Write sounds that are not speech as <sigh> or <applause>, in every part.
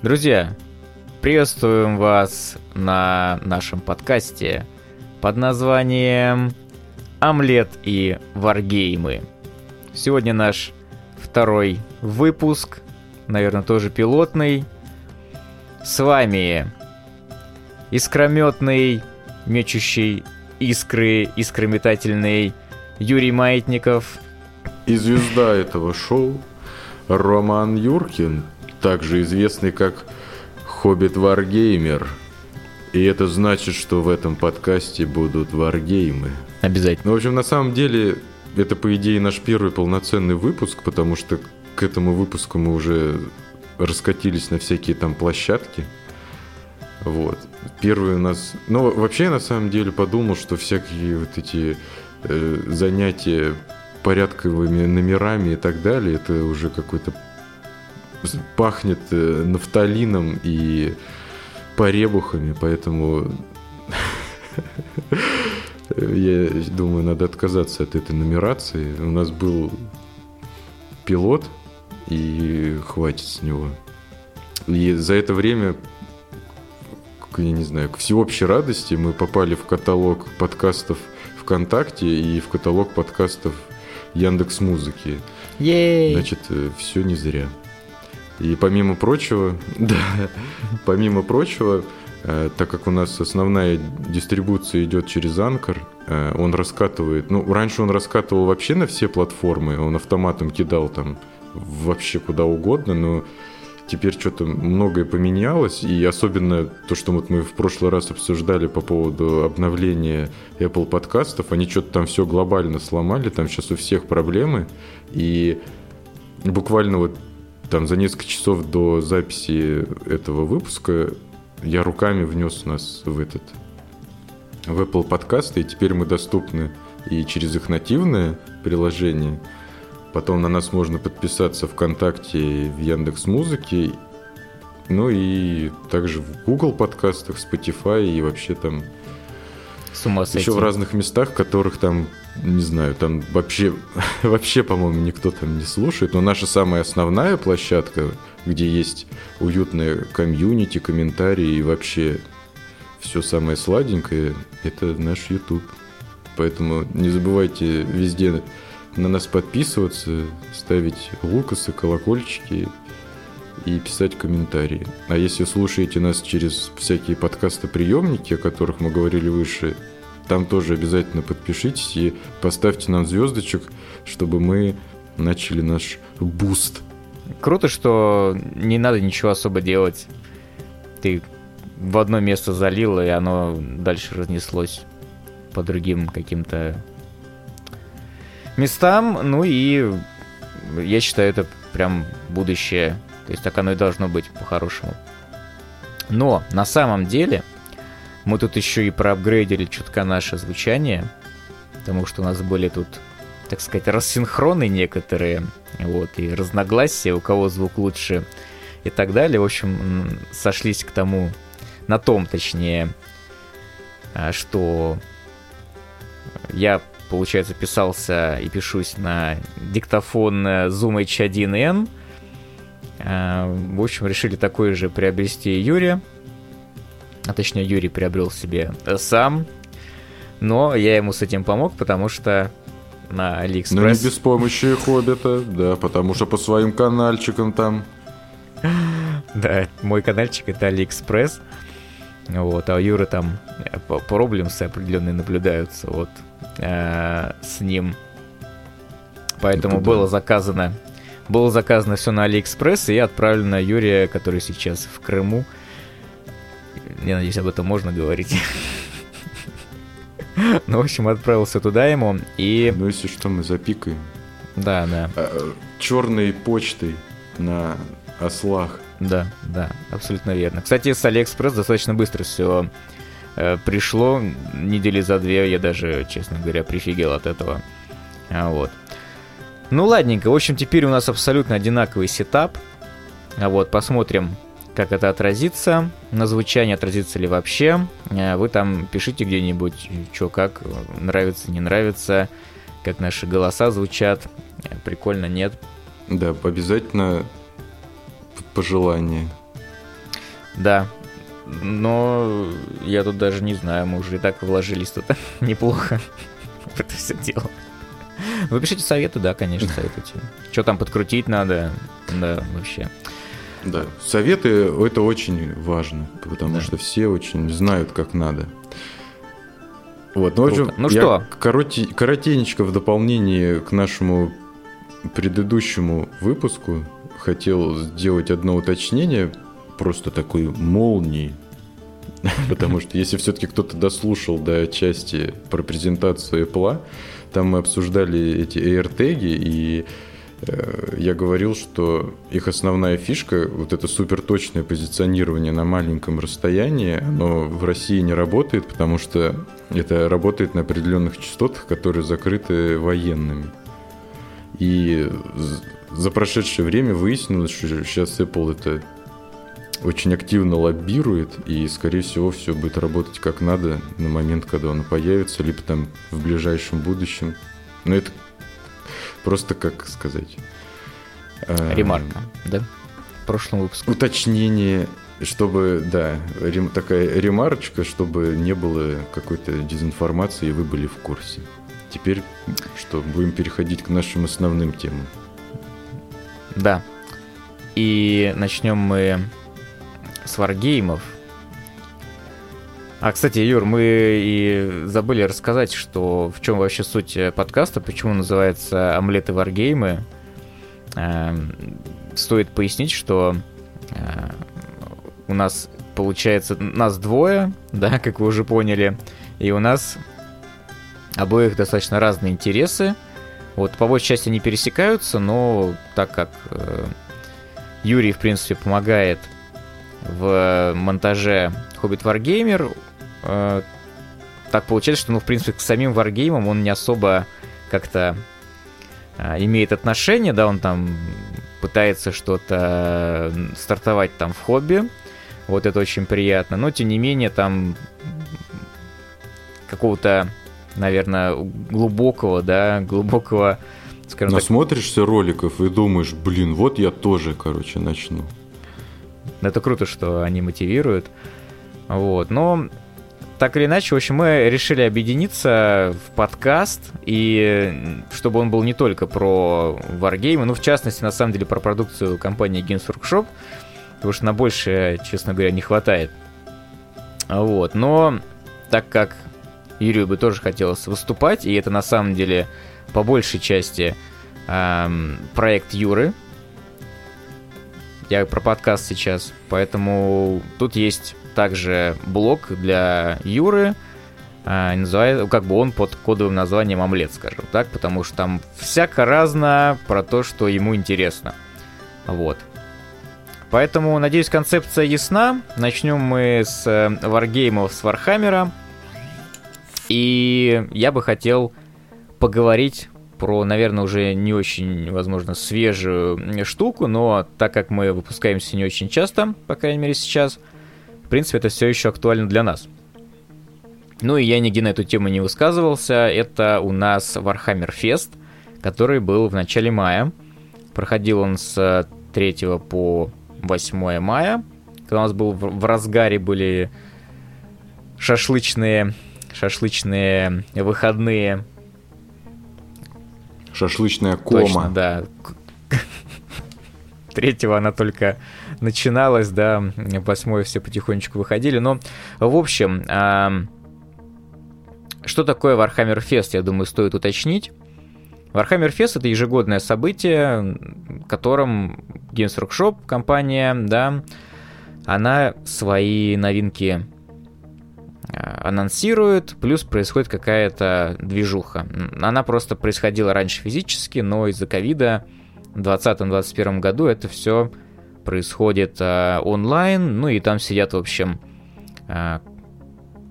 Друзья, приветствуем вас на нашем подкасте под названием «Омлет и варгеймы». Сегодня наш второй выпуск, наверное, тоже пилотный. С вами искрометный, мечущий искры, искрометательный Юрий Маятников. И звезда этого шоу Роман Юркин, также известный как Хоббит Варгеймер. И это значит, что в этом подкасте будут варгеймы. Обязательно. Ну, в общем, на самом деле, это, по идее, наш первый полноценный выпуск, потому что к этому выпуску мы уже раскатились на всякие там площадки. Вот. Первый у нас... Ну, вообще, я на самом деле подумал, что всякие вот эти э, занятия порядковыми номерами и так далее, это уже какой-то пахнет э, нафталином и поребухами, поэтому <laughs> я думаю, надо отказаться от этой нумерации. У нас был пилот, и хватит с него. И за это время, я не знаю, к всеобщей радости мы попали в каталог подкастов ВКонтакте и в каталог подкастов Яндекс Музыки. Значит, э, все не зря. И помимо прочего, <laughs> да, помимо прочего, э, так как у нас основная дистрибуция идет через Анкор, э, он раскатывает, ну, раньше он раскатывал вообще на все платформы, он автоматом кидал там вообще куда угодно, но теперь что-то многое поменялось, и особенно то, что вот мы в прошлый раз обсуждали по поводу обновления Apple подкастов, они что-то там все глобально сломали, там сейчас у всех проблемы, и буквально вот там за несколько часов до записи этого выпуска я руками внес нас в этот в Apple подкасты, и теперь мы доступны и через их нативное приложение – Потом на нас можно подписаться ВКонтакте, в Яндекс Музыке, ну и также в Google подкастах, Spotify и вообще там С ума сойти. еще в разных местах, которых там, не знаю, там вообще, <laughs> вообще, по-моему, никто там не слушает. Но наша самая основная площадка, где есть уютная комьюнити, комментарии и вообще все самое сладенькое, это наш YouTube. Поэтому не забывайте везде на нас подписываться, ставить лукасы, колокольчики и писать комментарии. А если слушаете нас через всякие подкастоприемники, о которых мы говорили выше, там тоже обязательно подпишитесь и поставьте нам звездочек, чтобы мы начали наш буст. Круто, что не надо ничего особо делать. Ты в одно место залил, и оно дальше разнеслось по другим каким-то местам. Ну и я считаю, это прям будущее. То есть так оно и должно быть по-хорошему. Но на самом деле мы тут еще и проапгрейдили чутка наше звучание, потому что у нас были тут, так сказать, рассинхроны некоторые, вот, и разногласия, у кого звук лучше и так далее. В общем, сошлись к тому, на том, точнее, а, что я получается, писался и пишусь на диктофон э, Zoom H1N. Э, в общем, решили такой же приобрести Юрия. А точнее, Юрий приобрел себе э, сам. Но я ему с этим помог, потому что на AliExpress... Но не без помощи Хоббита, да, потому что по своим канальчикам там... <laughs> Да, мой канальчик это AliExpress. Вот, а у Юры там проблемы определенные наблюдаются. Вот э, с ним. Поэтому Это было да. заказано было заказано все на Алиэкспресс и отправлено Юрия, который сейчас в Крыму. Я надеюсь, об этом можно говорить. Ну, в общем, отправился туда ему и... Ну, если что, мы запикаем. Да, да. А, черной почтой на ослах. Да, да, абсолютно верно. Кстати, с Алиэкспресс достаточно быстро все Э, пришло недели за две, я даже, честно говоря, прифигел от этого. А, вот. Ну ладненько, в общем, теперь у нас абсолютно одинаковый сетап. А вот, посмотрим, как это отразится, на звучание отразится ли вообще. А вы там пишите где-нибудь, что как, нравится, не нравится, как наши голоса звучат, прикольно, нет. Да, обязательно пожелания. Да. Но я тут даже не знаю, мы уже и так вложились тут <laughs> неплохо в это все дело. <laughs> Вы пишите советы, да, конечно, <laughs> советуйте. Что там подкрутить надо, да, вообще. Да, советы это очень важно, потому да. что все очень знают, как надо. Вот, ну, общем, ну что? Короти, коротенечко в дополнение к нашему предыдущему выпуску хотел сделать одно уточнение, просто такой молнии. <laughs> Потому что если все-таки кто-то дослушал до части про презентацию Apple, там мы обсуждали эти AirTag, и э, я говорил, что их основная фишка, вот это суперточное позиционирование на маленьком расстоянии, оно в России не работает, потому что это работает на определенных частотах, которые закрыты военными. И за прошедшее время выяснилось, что сейчас Apple это очень активно лоббирует, и, скорее всего, все будет работать как надо на момент, когда он появится, либо там в ближайшем будущем. Но это просто, как сказать... Э, Ремарка, да? В прошлом выпуске. Уточнение, чтобы, да, рем, такая ремарочка, чтобы не было какой-то дезинформации, и вы были в курсе. Теперь что, будем переходить к нашим основным темам. Да. И начнем мы с варгеймов. А, кстати, Юр, мы и забыли рассказать, что в чем вообще суть э, подкаста, почему называется «Омлеты варгеймы». Э, стоит пояснить, что э, у нас получается нас двое, <laughs> да, как вы уже поняли, и у нас обоих достаточно разные интересы. Вот по большей части они пересекаются, но так как э, Юрий, в принципе, помогает в монтаже Hobbit Wargamer. Э, так получается, что, ну, в принципе, к самим варгеймам он не особо как-то э, имеет отношение, да, он там пытается что-то стартовать там в хобби, вот это очень приятно, но тем не менее там какого-то, наверное, глубокого, да, глубокого, скажем Насмотришься так... роликов и думаешь, блин, вот я тоже, короче, начну. Это круто, что они мотивируют. Вот, но так или иначе, в общем, мы решили объединиться в подкаст, и чтобы он был не только про варгеймы, ну, в частности, на самом деле, про продукцию компании Games Workshop, потому что на больше, честно говоря, не хватает. Вот, но так как Юрию бы тоже хотелось выступать, и это на самом деле по большей части эм, проект Юры, я про подкаст сейчас. Поэтому тут есть также блог для Юры. А, называет, как бы он под кодовым названием омлет, скажем так, потому что там всяко разно про то, что ему интересно. Вот. Поэтому, надеюсь, концепция ясна. Начнем мы с варгеймов с Вархаммера. И я бы хотел поговорить про, наверное, уже не очень, возможно, свежую штуку, но так как мы выпускаемся не очень часто, по крайней мере сейчас, в принципе, это все еще актуально для нас. Ну и я нигде на эту тему не высказывался. Это у нас Warhammer Fest, который был в начале мая. Проходил он с 3 по 8 мая. Когда у нас был в разгаре были шашлычные, шашлычные выходные Шашлычная кома. Точно, да. Третьего она только начиналась, да, восьмой все потихонечку выходили. Но, в общем, что такое Warhammer Fest, я думаю, стоит уточнить. Warhammer Fest это ежегодное событие, в котором Games Workshop, компания, да, она свои новинки анонсируют, плюс происходит какая-то движуха. Она просто происходила раньше физически, но из-за ковида в 2020-2021 году это все происходит э, онлайн, ну и там сидят, в общем, э,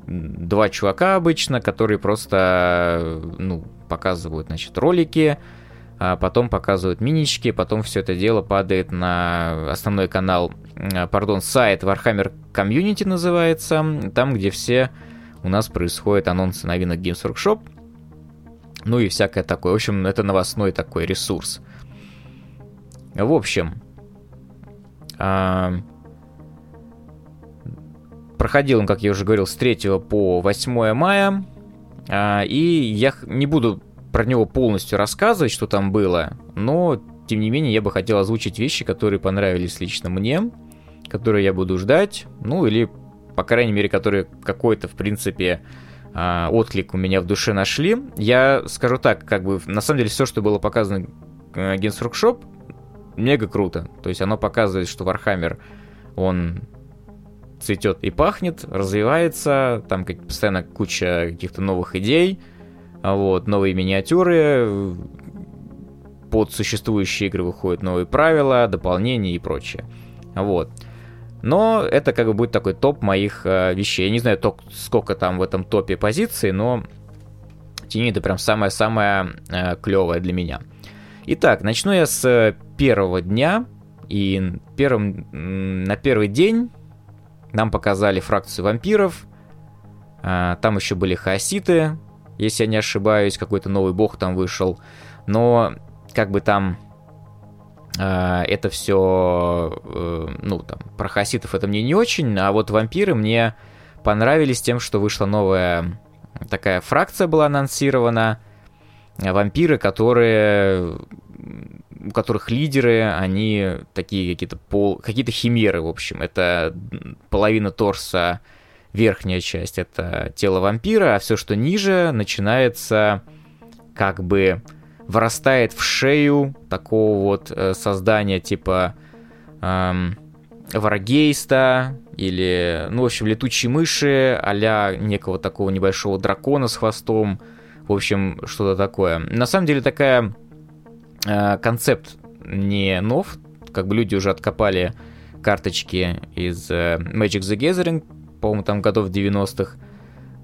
два чувака обычно, которые просто, э, ну, показывают, значит, ролики, потом показывают минички, потом все это дело падает на основной канал, э, пардон, сайт Warhammer Community называется, там, где все у нас происходят анонсы новинок Games Workshop, ну и всякое такое. В общем, это новостной такой ресурс. В общем, а, проходил он, как я уже говорил, с 3 по 8 мая. А, и я не буду про него полностью рассказывать, что там было, но, тем не менее, я бы хотел озвучить вещи, которые понравились лично мне, которые я буду ждать, ну или, по крайней мере, которые какой-то, в принципе, а, отклик у меня в душе нашли. Я скажу так, как бы, на самом деле, все, что было показано э, Games Workshop, мега круто. То есть оно показывает, что Warhammer, он цветет и пахнет, развивается, там как, постоянно куча каких-то новых идей, вот, новые миниатюры, под существующие игры выходят новые правила, дополнения и прочее. Вот. Но это как бы будет такой топ моих э, вещей. Я не знаю, то, сколько там в этом топе позиций, но тени это прям самое-самое э, клевое для меня. Итак, начну я с первого дня. И первым, на первый день нам показали фракцию вампиров. А, там еще были хаоситы, если я не ошибаюсь, какой-то новый бог там вышел. Но как бы там а, это все, э, ну, там, про хаоситов это мне не очень, а вот вампиры мне понравились тем, что вышла новая такая фракция была анонсирована. Вампиры, которые у которых лидеры, они такие какие-то пол... какие-то химеры, в общем. Это половина торса, верхняя часть — это тело вампира, а все, что ниже, начинается как бы вырастает в шею такого вот э, создания типа эм, варгейста или, ну, в общем, летучие мыши а некого такого небольшого дракона с хвостом, в общем, что-то такое. На самом деле такая Э, концепт не нов, как бы люди уже откопали карточки из э, Magic the Gathering, по-моему, там годов 90-х,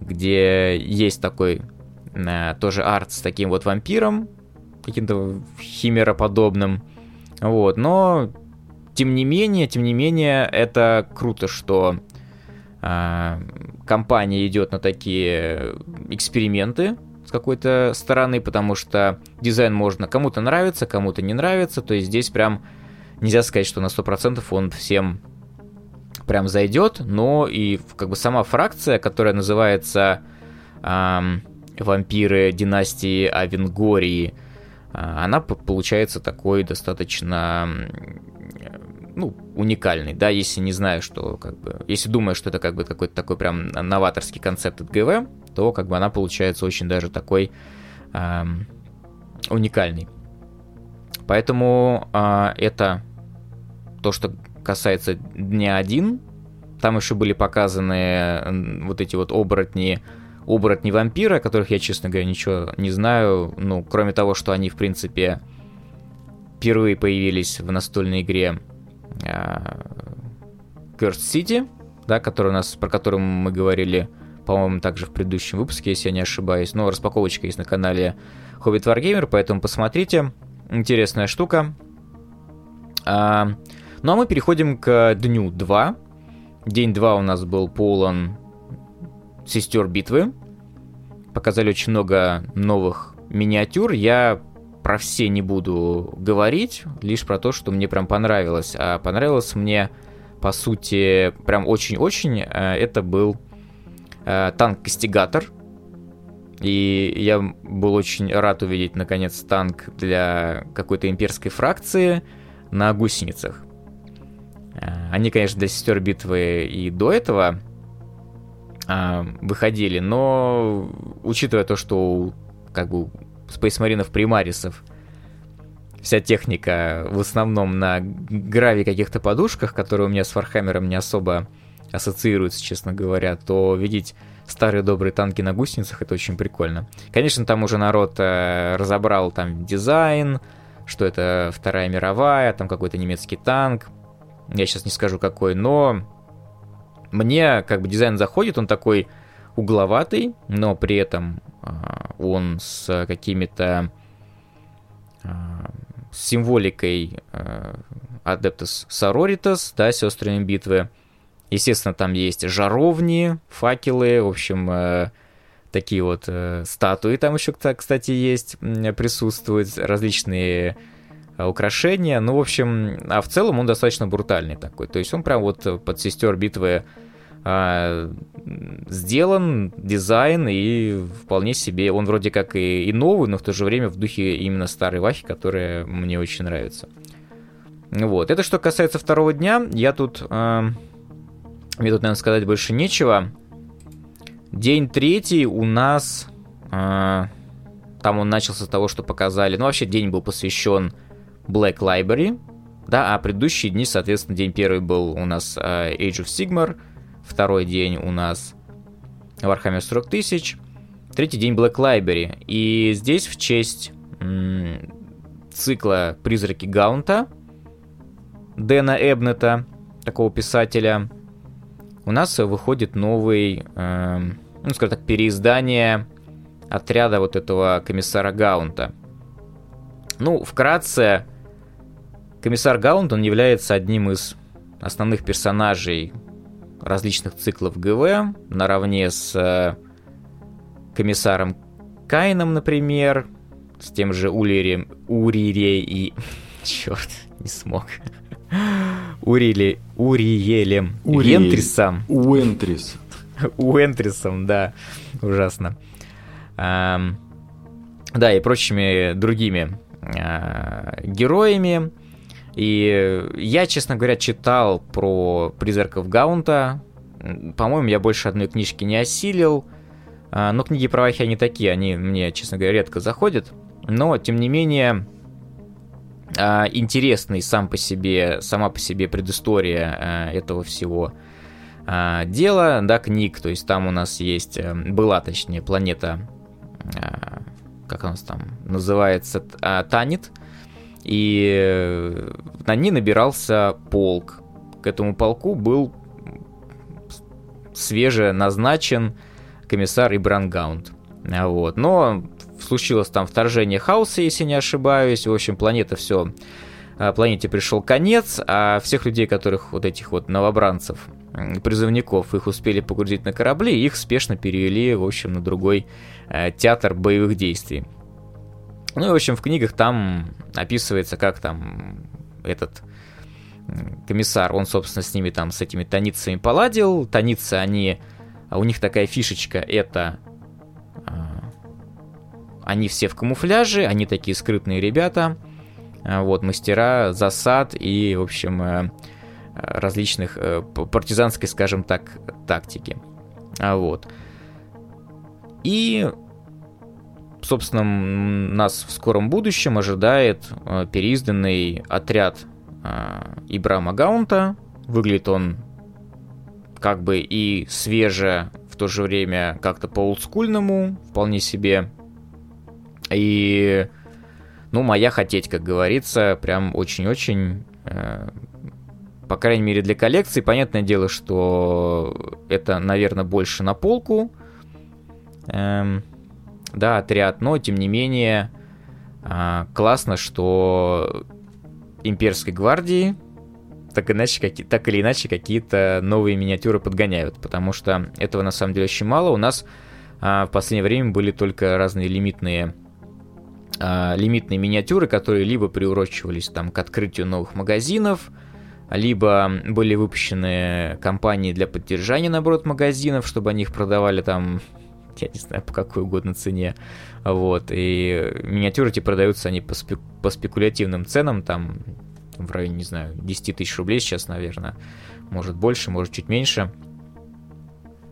где есть такой э, тоже арт с таким вот вампиром, каким-то химероподобным, вот, но тем не менее, тем не менее, это круто, что э, компания идет на такие эксперименты, какой-то стороны, потому что дизайн можно кому-то нравится, кому-то не нравится, то есть здесь прям нельзя сказать, что на 100% он всем прям зайдет, но и как бы сама фракция, которая называется эм, «Вампиры династии Авенгории», она получается такой достаточно ну, уникальный, да, если не знаю, что, как бы, если думаю, что это как бы какой-то такой прям новаторский концепт от ГВ, то как бы она получается очень даже такой эм, уникальный. Поэтому э, это то, что касается дня один. Там еще были показаны вот эти вот оборотни, оборотни вампира, о которых я, честно говоря, ничего не знаю. Ну, кроме того, что они, в принципе, впервые появились в настольной игре Cursed City, да, который у нас, про которую мы говорили по-моему, также в предыдущем выпуске, если я не ошибаюсь. Но распаковочка есть на канале Hobbit Wargamer, поэтому посмотрите. Интересная штука. А, ну а мы переходим к дню 2. День 2 у нас был полон сестер битвы. Показали очень много новых миниатюр. Я про все не буду говорить, лишь про то, что мне прям понравилось. А понравилось мне, по сути, прям очень-очень, э, это был э, танк-кастигатор. И я был очень рад увидеть, наконец, танк для какой-то имперской фракции на гусеницах. Э, они, конечно, для сестер битвы и до этого э, выходили, но учитывая то, что у, как бы Space Marine примарисов вся техника в основном на граве каких-то подушках, которые у меня с Вархаммером не особо ассоциируется, честно говоря, то видеть старые добрые танки на гусеницах это очень прикольно. Конечно, там уже народ э, разобрал там дизайн, что это Вторая мировая, там какой-то немецкий танк. Я сейчас не скажу какой, но мне как бы дизайн заходит, он такой угловатый, но при этом э, он с какими-то э, символикой э, Adeptus Sororitas, да, сестрами битвы. Естественно, там есть жаровни, факелы, в общем, э, такие вот э, статуи там еще, кстати, есть, присутствуют, различные украшения. Ну, в общем, а в целом он достаточно брутальный такой. То есть он прям вот под сестер битвы а, сделан дизайн и вполне себе, он вроде как и, и новый, но в то же время в духе именно старой Вахи, которая мне очень нравится. Вот, это что касается второго дня, я тут, э, мне тут, наверное, сказать больше нечего. День третий у нас, э, там он начался с того, что показали, ну вообще день был посвящен Black Library, да, а предыдущие дни, соответственно, день первый был у нас э, Age of Sigmar, второй день у нас Warhammer 40 тысяч, третий день Black Library. И здесь в честь цикла «Призраки Гаунта» Дэна Эбнета, такого писателя, у нас выходит новый, э, ну, скажем так, переиздание отряда вот этого комиссара Гаунта. Ну, вкратце, комиссар Гаунт, он является одним из основных персонажей различных циклов ГВ, наравне с э, комиссаром Кайном, например, с тем же Улирием, Урире и... <laughs> Черт, не смог. Урили, Уриелем Уриель. Вентрисом. Уэнтрис. <laughs> Уэнтрисом, да, ужасно. Ам, да, и прочими другими а, героями. И я, честно говоря, читал про призраков Гаунта. По-моему, я больше одной книжки не осилил. А, Но книги про Вахи, они такие, они мне, честно говоря, редко заходят. Но, тем не менее, а, интересный сам по себе, сама по себе предыстория а, этого всего дела, да, книг. То есть там у нас есть, э, была, точнее, планета, как у нас там называется, Танит. И э, на ней набирался полк. К этому полку был свеже назначен комиссар Ибран Гаунт. А, Вот. Но случилось там вторжение хаоса, если не ошибаюсь. В общем, планета все... Планете пришел конец, а всех людей, которых вот этих вот новобранцев, призывников, их успели погрузить на корабли, их спешно перевели, в общем, на другой э, театр боевых действий. Ну и, в общем, в книгах там описывается, как там этот комиссар, он, собственно, с ними там, с этими таницами поладил. Таницы, они... а У них такая фишечка, это... а, Они все в камуфляже, они такие скрытные ребята. А, Вот, мастера засад и, в общем, э, различных э, партизанской, скажем так, тактики. Вот. И собственно, нас в скором будущем ожидает э, переизданный отряд э, Ибрама Гаунта. Выглядит он как бы и свеже, в то же время как-то по олдскульному, вполне себе. И, ну, моя хотеть, как говорится, прям очень-очень, э, по крайней мере, для коллекции. Понятное дело, что это, наверное, больше на полку. Эм, да, отряд, но тем не менее а, классно, что имперской гвардии так, иначе, каки- так или иначе какие-то новые миниатюры подгоняют, потому что этого на самом деле очень мало. У нас а, в последнее время были только разные лимитные а, лимитные миниатюры, которые либо приурочивались там к открытию новых магазинов, либо были выпущены компании для поддержания, наоборот, магазинов, чтобы они их продавали там я не знаю, по какой угодно цене. Вот. И миниатюры эти продаются они по, спе- по спекулятивным ценам, там в районе, не знаю, 10 тысяч рублей сейчас, наверное. Может больше, может чуть меньше.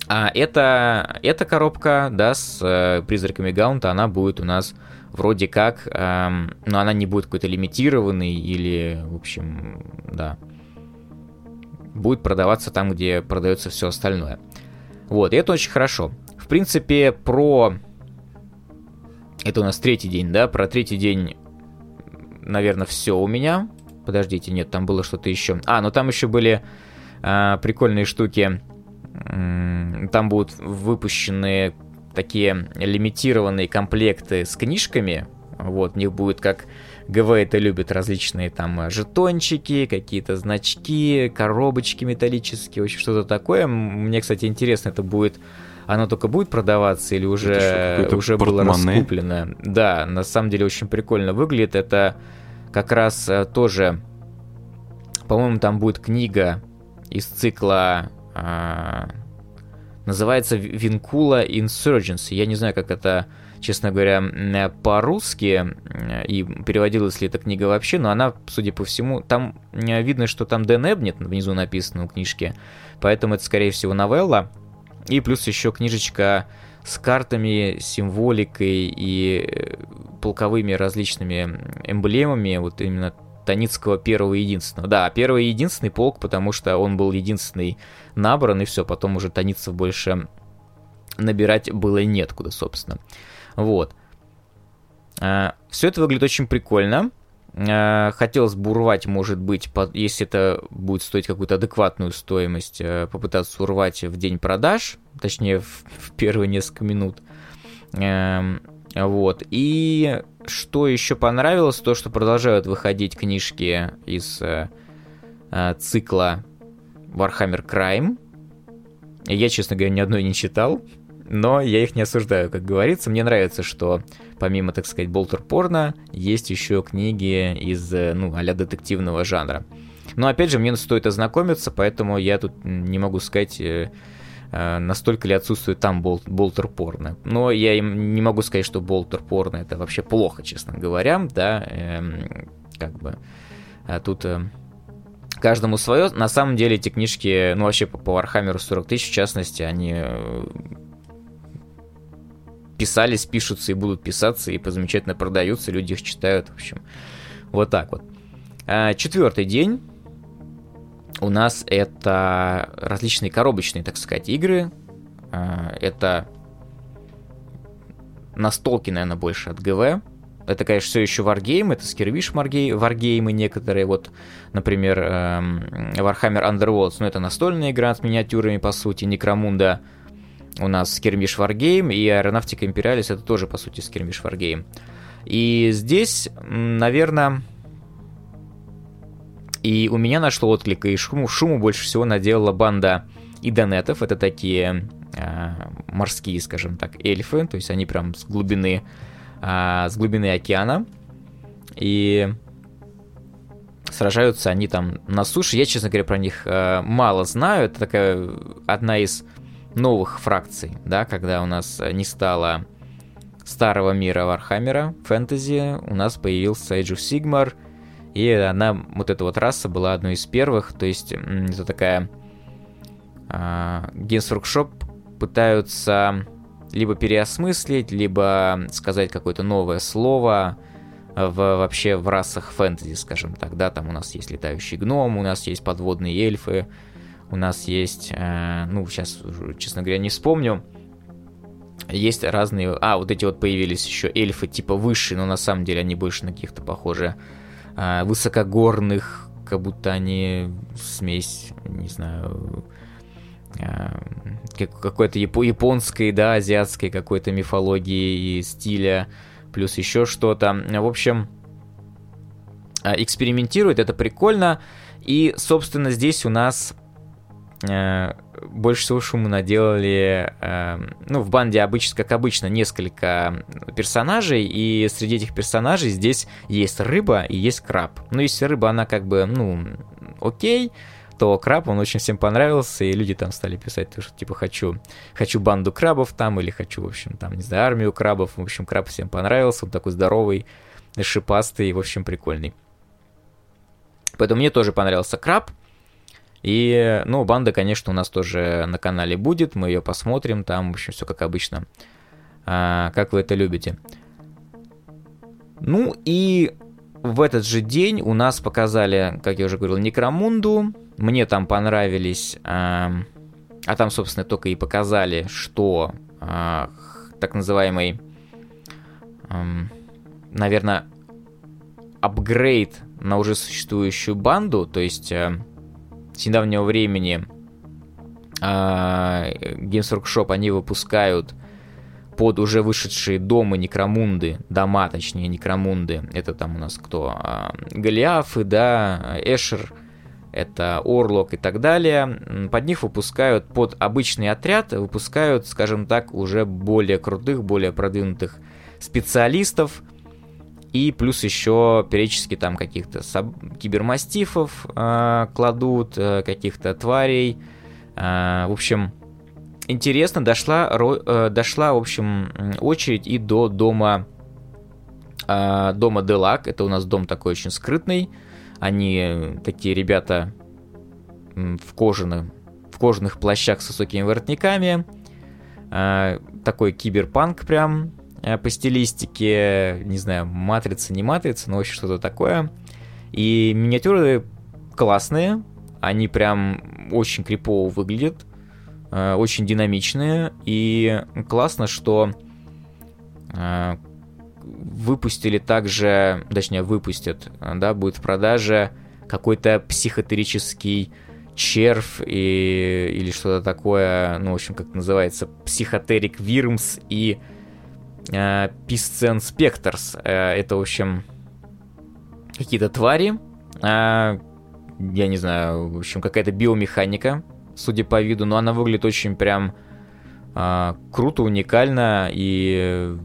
А это, эта коробка, да, с э, призраками Гаунта, она будет у нас вроде как, эм, но она не будет какой-то лимитированной или, в общем, да, будет продаваться там, где продается все остальное. Вот, и это очень хорошо. Принципе, про... Это у нас третий день, да? Про третий день, наверное, все у меня. Подождите, нет, там было что-то еще. А, ну там еще были а, прикольные штуки. Там будут выпущены такие лимитированные комплекты с книжками. Вот, в них будет как ГВ это любит различные там жетончики, какие-то значки, коробочки металлические, вообще что-то такое. Мне, кстати, интересно, это будет оно только будет продаваться или уже, уже было раскуплено? Да, на самом деле очень прикольно выглядит. Это как раз э, тоже, по-моему, там будет книга из цикла а, называется Винкула Insurgency. Я не знаю, как это, честно говоря, по-русски, и переводилась ли эта книга вообще, но она, судя по всему, там видно, что там Дэн Эбнет внизу написано у книжки, поэтому это, скорее всего, новелла. И плюс еще книжечка с картами, символикой и э, полковыми различными эмблемами, вот именно Таницкого первого и единственного. Да, первый и единственный полк, потому что он был единственный набран, и все, потом уже Таницев больше набирать было и неткуда, собственно. Вот. А, все это выглядит очень прикольно. А, хотелось бы урвать, может быть, если это будет стоить какую-то адекватную стоимость, э, попытаться урвать в день продаж, точнее, в, в первые несколько минут. Эм, вот. И что еще понравилось, то, что продолжают выходить книжки из э, э, цикла Warhammer Crime. Я, честно говоря, ни одной не читал, но я их не осуждаю, как говорится. Мне нравится, что помимо, так сказать, болтер-порно, есть еще книги из, э, ну, а детективного жанра. Но, опять же, мне стоит ознакомиться, поэтому я тут не могу сказать, э, э, настолько ли отсутствует там бол- болтер-порно. Но я им не могу сказать, что болтер-порно это вообще плохо, честно говоря, да, эм, как бы а тут... Каждому свое. На самом деле эти книжки, ну вообще по, Warhammer 40 тысяч, в частности, они писались, пишутся и будут писаться, и замечательно продаются, люди их читают, в общем. Вот так вот. А, четвертый день у нас это различные коробочные, так сказать, игры. А, это настолки, наверное, больше от ГВ. Это, конечно, все еще Wargame, это скирвиш Wargame некоторые, вот, например, эм, Warhammer Underworlds, ну, это настольная игра с миниатюрами, по сути, Некромунда у нас Skirmish Wargame, и Aeronautica Imperialis это тоже, по сути, Skirmish Wargame. И здесь, наверное, и у меня нашло отклик, и шуму, шуму больше всего наделала банда идонетов, это такие э, морские, скажем так, эльфы, то есть они прям с глубины а, с глубины океана. И сражаются они там на суше. Я, честно говоря, про них а, мало знаю. Это такая одна из новых фракций, да, когда у нас не стало старого мира Вархаммера, фэнтези, у нас появился Age of Sigmar, и она, вот эта вот раса была одной из первых, то есть это такая... Uh, Games Workshop пытаются либо переосмыслить, либо сказать какое-то новое слово в, вообще в расах фэнтези, скажем так, да, там у нас есть летающий гном, у нас есть подводные эльфы, у нас есть, э, ну, сейчас, честно говоря, не вспомню, есть разные, а, вот эти вот появились еще эльфы типа высшие, но на самом деле они больше на каких-то похожи э, высокогорных, как будто они смесь, не знаю, Эм, какой-то японской, да, азиатской какой-то мифологии и стиля, плюс еще что-то. В общем, э, экспериментирует, это прикольно. И, собственно, здесь у нас э, больше всего шума наделали, э, ну, в банде обычно, как обычно, несколько персонажей, и среди этих персонажей здесь есть рыба и есть краб. Ну, если рыба, она как бы, ну, окей, то краб, он очень всем понравился, и люди там стали писать, что типа хочу, хочу банду крабов там, или хочу, в общем, там, не знаю, армию крабов. В общем, краб всем понравился, он такой здоровый, шипастый, в общем, прикольный. Поэтому мне тоже понравился краб. И, ну, банда, конечно, у нас тоже на канале будет, мы ее посмотрим, там, в общем, все как обычно, а, как вы это любите. Ну и в этот же день у нас показали, как я уже говорил, Некромунду. Мне там понравились... Э, а там, собственно, только и показали, что э, так называемый, э, наверное, апгрейд на уже существующую банду, то есть э, с недавнего времени э, Games Workshop, они выпускают под уже вышедшие дома Некромунды, дома, точнее, Некромунды, это там у нас кто? А, Голиафы, да, Эшер, это Орлок и так далее. Под них выпускают, под обычный отряд, выпускают, скажем так, уже более крутых, более продвинутых специалистов, и плюс еще периодически там каких-то саб- кибермастифов э, кладут, э, каких-то тварей. Э, в общем, интересно, дошла, э, дошла, в общем, очередь и до дома, э, дома Делак. Это у нас дом такой очень скрытный. Они такие ребята в кожаных, в кожаных плащах с высокими воротниками. Э, такой киберпанк прям по стилистике, не знаю, матрица, не матрица, но вообще что-то такое. И миниатюры классные, они прям очень крипово выглядят, э, очень динамичные, и классно, что э, выпустили также, точнее выпустят, да, будет в продаже какой-то психотерический червь и, или что-то такое, ну, в общем, как называется, психотерик Вирмс и э, Piscen Specters. Э, это, в общем, какие-то твари, э, я не знаю, в общем, какая-то биомеханика, судя по виду, но она выглядит очень прям круто, уникально и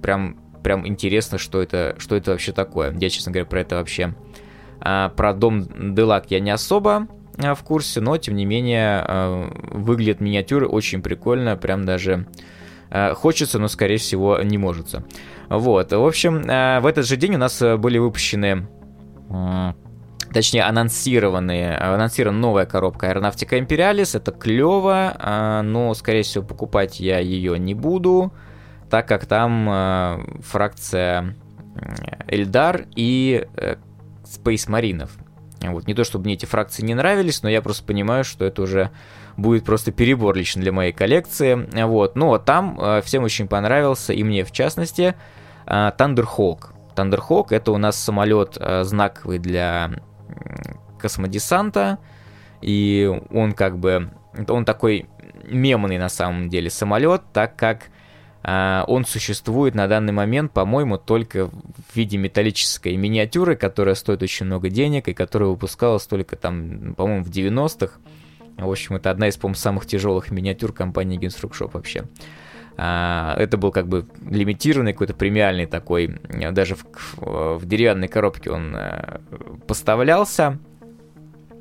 прям, прям интересно, что это, что это вообще такое. Я, честно говоря, про это вообще... Про дом Делак я не особо в курсе, но, тем не менее, выглядят миниатюры очень прикольно, прям даже хочется, но, скорее всего, не может. Вот, в общем, э, в этот же день у нас были выпущены точнее, анонсированные, анонсирована новая коробка Aeronautica Imperialis, это клево, но, скорее всего, покупать я ее не буду, так как там фракция Эльдар и э, Space Маринов. Вот, не то, чтобы мне эти фракции не нравились, но я просто понимаю, что это уже будет просто перебор лично для моей коллекции. Вот, но там э, всем очень понравился, и мне в частности, Thunderhawk. Thunderhawk это у нас самолет э, знаковый для космодесанта, и он как бы, он такой мемный на самом деле самолет, так как э, он существует на данный момент, по-моему, только в виде металлической миниатюры, которая стоит очень много денег и которая выпускалась только там, по-моему, в 90-х. В общем, это одна из, по-моему, самых тяжелых миниатюр компании Gensruck Shop вообще. А, это был как бы лимитированный, какой-то премиальный такой, даже в, в деревянной коробке он э, поставлялся.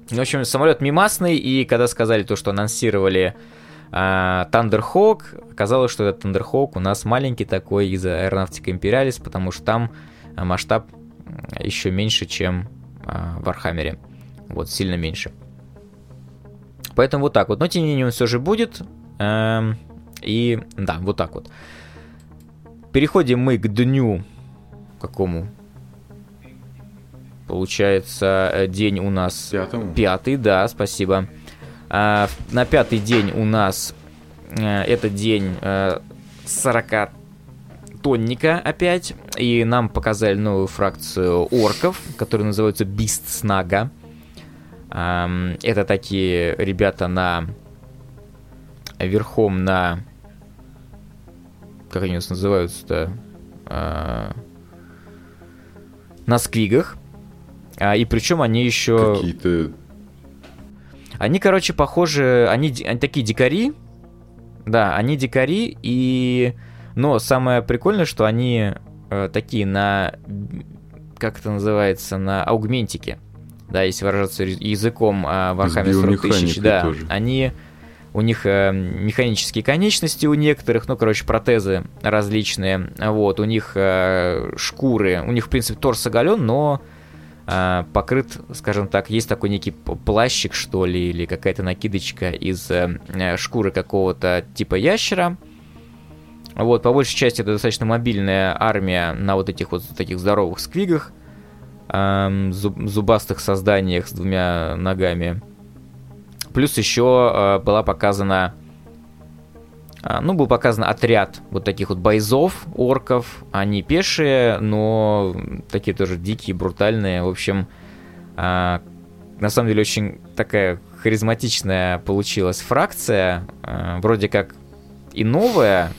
В общем, самолет мимасный, и когда сказали то, что анонсировали Thunderhawk, оказалось, что этот Thunderhawk у нас маленький такой из Aeronautica Imperialis, потому что там масштаб еще меньше, чем а, в Архамере. Вот, сильно меньше. Поэтому вот так вот. Но тем не менее он все же будет. Эм, и да, вот так вот. Переходим мы к дню какому? Получается, э, день у нас Пятому. пятый, да, спасибо. А, на пятый день у нас а, это день а, 40 тонника опять, и нам показали новую фракцию орков, которые называются Beast Snага. Это такие ребята на верхом на... Как они у нас называются-то? А, на сквигах. А, и причем они еще... Какие-то... Они, короче, похожи... Они, они такие дикари. Да, они дикари, и... Но самое прикольное, что они э, такие на... Как это называется? На аугментике. Да, если выражаться языком э, Warhammer 40 тысяч. Да, тоже. они у них э, механические конечности у некоторых, ну, короче, протезы различные, вот, у них э, шкуры, у них, в принципе, торс оголен, но э, покрыт, скажем так, есть такой некий плащик, что ли, или какая-то накидочка из э, э, шкуры какого-то типа ящера, вот, по большей части это достаточно мобильная армия на вот этих вот таких здоровых сквигах, зуб, зубастых созданиях с двумя ногами, Плюс еще э, была показана э, ну, был показан отряд вот таких вот бойзов, орков. Они пешие, но такие тоже дикие, брутальные. В общем, э, на самом деле очень такая харизматичная получилась фракция. Вроде как и новая,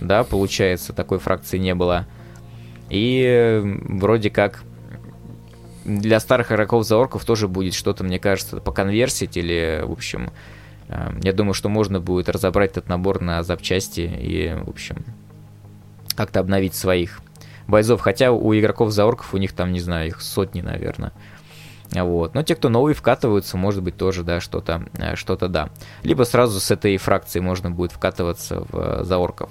да, получается, такой фракции не было. И вроде как для старых игроков за орков тоже будет что-то, мне кажется, по конверсить или, в общем, э, я думаю, что можно будет разобрать этот набор на запчасти и, в общем, как-то обновить своих бойцов. Хотя у игроков за орков у них там, не знаю, их сотни, наверное. Вот. Но те, кто новые вкатываются, может быть, тоже, да, что-то, что-то да. Либо сразу с этой фракции можно будет вкатываться в, за орков.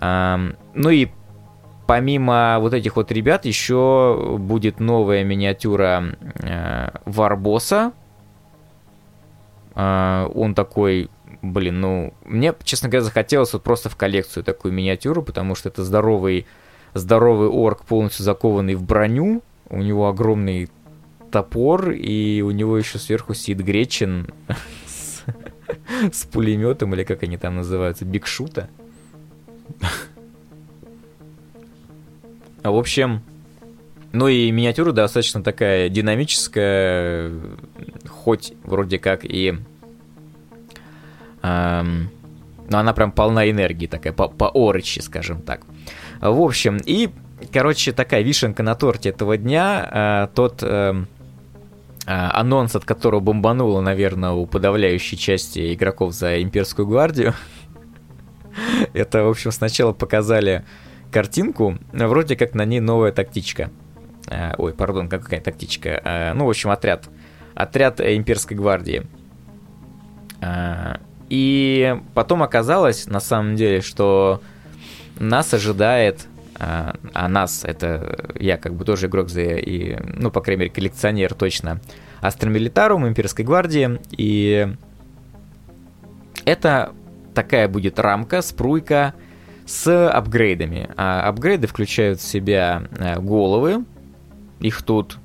Ну и помимо вот этих вот ребят, еще будет новая миниатюра э, Варбоса. Э, он такой, блин, ну, мне, честно говоря, захотелось вот просто в коллекцию такую миниатюру, потому что это здоровый, здоровый орк, полностью закованный в броню. У него огромный топор, и у него еще сверху сидит Гречин <laughs> с, с пулеметом, или как они там называются, бигшута. В общем, ну и миниатюра достаточно такая динамическая, хоть вроде как и... Эм, но она прям полна энергии, такая по, по орочи, скажем так. В общем, и, короче, такая вишенка на торте этого дня, э, тот э, э, анонс, от которого бомбануло, наверное, у подавляющей части игроков за имперскую гвардию. <laughs> Это, в общем, сначала показали картинку, вроде как на ней новая тактичка. Э, ой, пардон, какая тактичка? Э, ну, в общем, отряд. Отряд имперской гвардии. Э, и потом оказалось, на самом деле, что нас ожидает, а нас, это я как бы тоже игрок за, и, ну, по крайней мере, коллекционер точно, Astra Militarum имперской гвардии, и это такая будет рамка, спруйка, с апгрейдами. А апгрейды включают в себя э, головы, их тут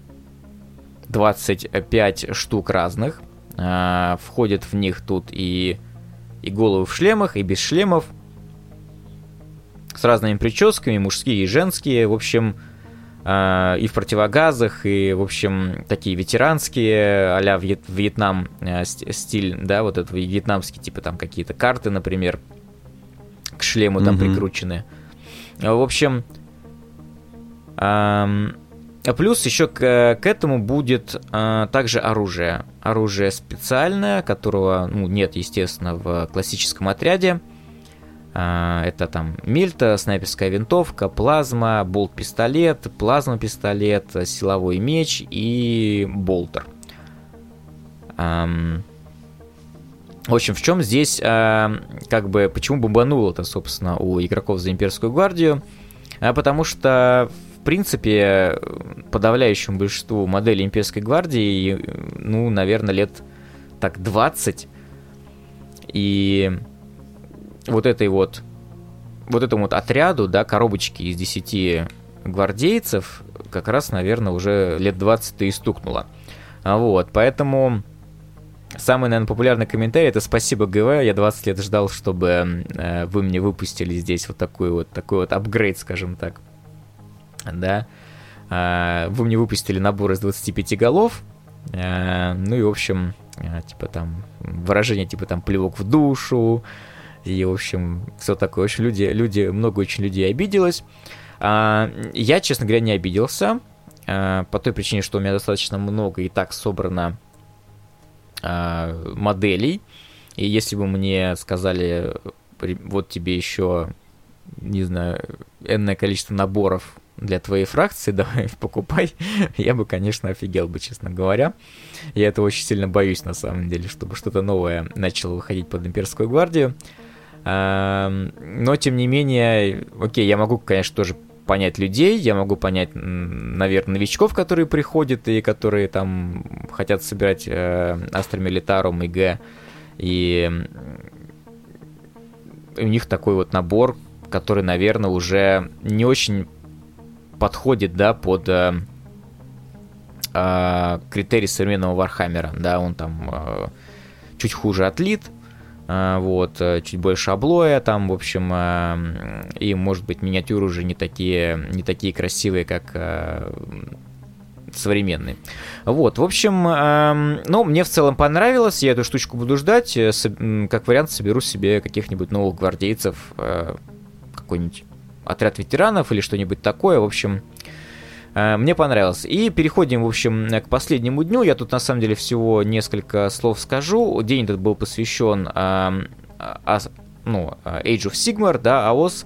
25 штук разных. А, входят в них тут и, и головы в шлемах, и без шлемов. С разными прическами, мужские и женские. В общем, а, и в противогазах, и, в общем, такие ветеранские, а-ля Вьетнам э, стиль, да, вот этот вьетнамский, типа там какие-то карты, например, к шлему там угу. прикручены. В общем, эм, плюс еще к, к этому будет э, также оружие. Оружие специальное, которого ну, нет, естественно, в классическом отряде. Э, это там мильта, снайперская винтовка, плазма, болт-пистолет, плазма-пистолет, силовой меч и болтер. Эм, в общем, в чем здесь, э, как бы, почему бомбануло-то, собственно, у игроков за имперскую гвардию? А потому что, в принципе, подавляющему большинству моделей имперской гвардии, ну, наверное, лет так 20. И вот этой вот, вот этому вот отряду, да, коробочки из 10 гвардейцев, как раз, наверное, уже лет 20 и стукнуло. Вот, поэтому Самый, наверное, популярный комментарий это «Спасибо, ГВ, я 20 лет ждал, чтобы э, вы мне выпустили здесь вот такой вот, такой вот апгрейд, скажем так». Да. Э, вы мне выпустили набор из 25 голов, э, ну и, в общем, э, типа там, выражение типа там «плевок в душу», и, в общем, все такое. В общем, люди, люди, много очень людей обиделось. А, я, честно говоря, не обиделся, а, по той причине, что у меня достаточно много и так собрано а, моделей. И если бы мне сказали, вот тебе еще, не знаю, энное количество наборов для твоей фракции, <laughs> давай покупай, я бы, конечно, офигел бы, честно говоря. Я этого очень сильно боюсь, на самом деле, чтобы что-то новое начало выходить под имперскую гвардию. Но, тем не менее, окей, я могу, конечно, тоже понять людей, я могу понять, наверное, новичков, которые приходят и которые там хотят собирать э, Astra Militarum и Г. И у них такой вот набор, который, наверное, уже не очень подходит, да, под э, э, критерий современного Вархаммера, да, он там э, чуть хуже отлит, вот, э, чуть больше облоя там, в общем, э, и, может быть, миниатюры уже не такие, не такие красивые, как э, современные. Вот, в общем, ну, мне в целом понравилось, я эту штучку буду ждать, как вариант соберу себе каких-нибудь новых гвардейцев, какой-нибудь отряд ветеранов или что-нибудь такое, в общем, Э, мне понравилось. И переходим, в общем, к последнему дню. Я тут, на самом деле, всего несколько слов скажу. День этот был посвящен а, а, ну, Age of Sigmar, да, AOS.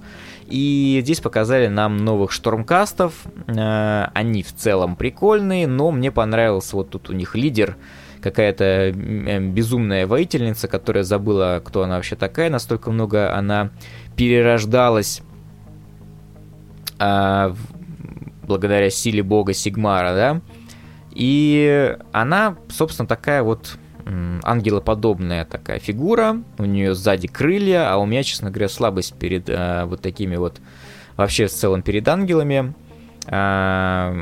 И здесь показали нам новых штормкастов. Э, они в целом прикольные, но мне понравился вот тут у них лидер, какая-то безумная воительница, которая забыла, кто она вообще такая, настолько много она перерождалась благодаря силе бога Сигмара, да, и она, собственно, такая вот ангелоподобная такая фигура, у нее сзади крылья, а у меня, честно говоря, слабость перед а, вот такими вот, вообще в целом перед ангелами, а,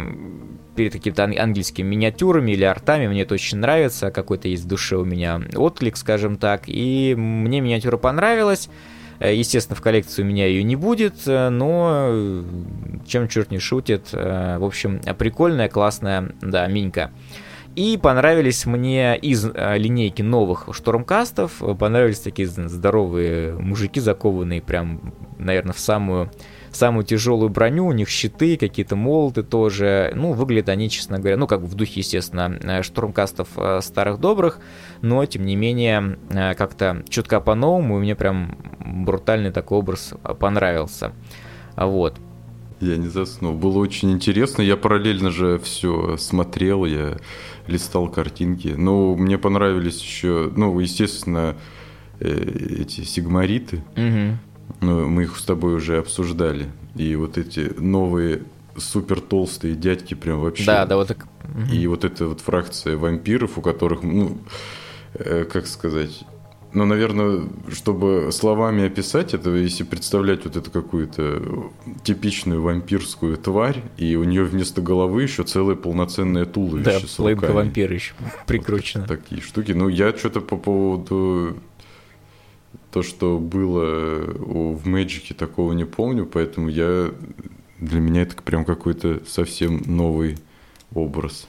перед какими-то ангельскими миниатюрами или артами, мне это очень нравится, какой-то есть в душе у меня отклик, скажем так, и мне миниатюра понравилась, естественно, в коллекции у меня ее не будет, э, но э, чем черт не шутит. В общем, прикольная, классная, да, минька. И понравились мне из линейки новых штормкастов, понравились такие здоровые мужики, закованные прям, наверное, в самую самую тяжелую броню, у них щиты, какие-то молоты тоже. Ну, выглядят они, честно говоря, ну, как бы в духе, естественно, э, штурмкастов э, старых добрых, но, тем не менее, э, как-то чутка по-новому, и мне прям брутальный такой образ понравился. Вот. Я не заснул. Было очень интересно. Я параллельно же все смотрел, я листал картинки. Но мне понравились еще, ну, естественно, эти сигмариты. Угу. Ну, мы их с тобой уже обсуждали. И вот эти новые супер толстые дядьки прям вообще. Да, да, вот так. И вот эта вот фракция вампиров, у которых, ну, э, как сказать, ну, наверное, чтобы словами описать это, если представлять вот эту какую-то типичную вампирскую тварь, и у нее вместо головы еще целое полноценное туловище да, с руками. вампира еще прикручено. Вот такие штуки. Ну, я что-то по поводу то, что было в Мэджике, такого не помню, поэтому я для меня это прям какой-то совсем новый образ.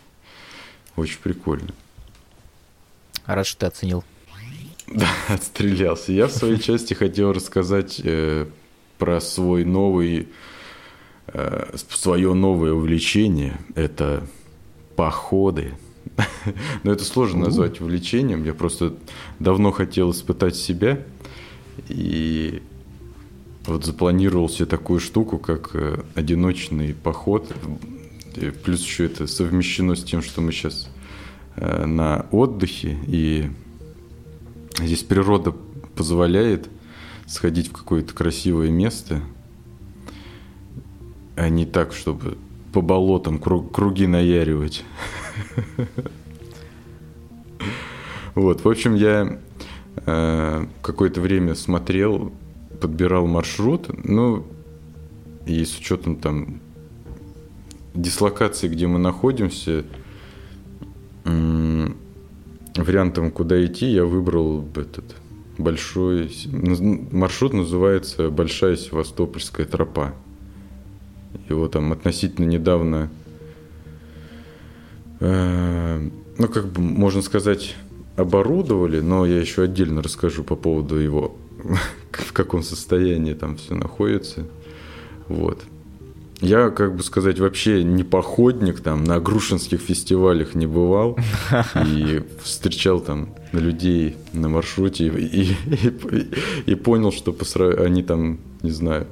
Очень прикольно. Рад, что ты оценил. <laughs> Да, отстрелялся. Я в своей <laughs> части хотел рассказать э, про свой новый, э, свое новое увлечение. Это походы. <laughs> Но это сложно назвать увлечением. Я просто давно хотел испытать себя – и вот запланировал себе такую штуку, как э, одиночный поход. И плюс еще это совмещено с тем, что мы сейчас э, на отдыхе. И здесь природа позволяет сходить в какое-то красивое место, а не так, чтобы по болотам круги наяривать. <laughs> Вот, в общем, я Э, какое-то время смотрел, подбирал маршрут, ну, и с учетом там дислокации, где мы находимся, вариантом, куда идти, я выбрал этот большой маршрут называется Большая Севастопольская тропа. Его там относительно недавно, э, ну как бы можно сказать, оборудовали, но я еще отдельно расскажу по поводу его, <laughs> в каком состоянии там все находится. Вот. Я, как бы сказать, вообще не походник, там, на грушинских фестивалях не бывал. <laughs> И встречал там людей на маршруте и, и, и, и понял, что посра... они там, не знаю,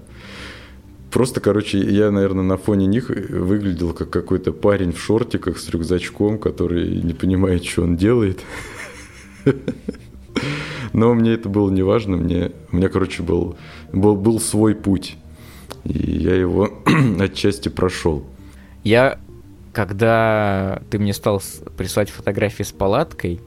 Просто, короче, я, наверное, на фоне них выглядел как какой-то парень в шортиках с рюкзачком, который не понимает, что он делает. <laughs> Но мне это было не важно. Мне, у меня, короче, был, был, был свой путь. И я его <clears throat> отчасти прошел. Я, когда ты мне стал прислать фотографии с палаткой,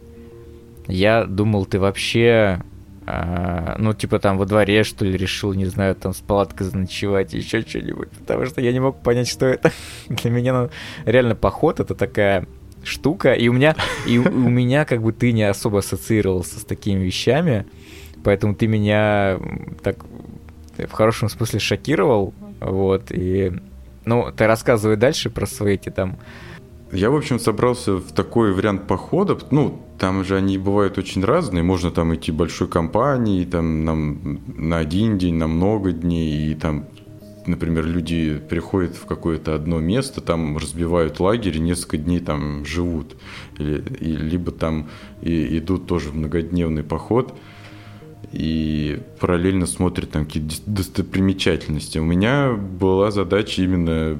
я думал, ты вообще, а, ну, типа там во дворе, что ли, решил, не знаю, там с палаткой заночевать, еще что-нибудь. Потому что я не мог понять, что это. <laughs> Для меня ну, реально поход это такая штука, и у меня, и у меня как бы ты не особо ассоциировался с такими вещами, поэтому ты меня так в хорошем смысле шокировал, вот, и, ну, ты рассказывай дальше про свои эти там... Я, в общем, собрался в такой вариант похода, ну, там же они бывают очень разные, можно там идти большой компанией, там, нам на один день, на много дней, и там например, люди приходят в какое-то одно место, там разбивают лагерь несколько дней там живут. Или, и, либо там и, идут тоже в многодневный поход. и параллельно смотрит там какие-то достопримечательности. У меня была задача именно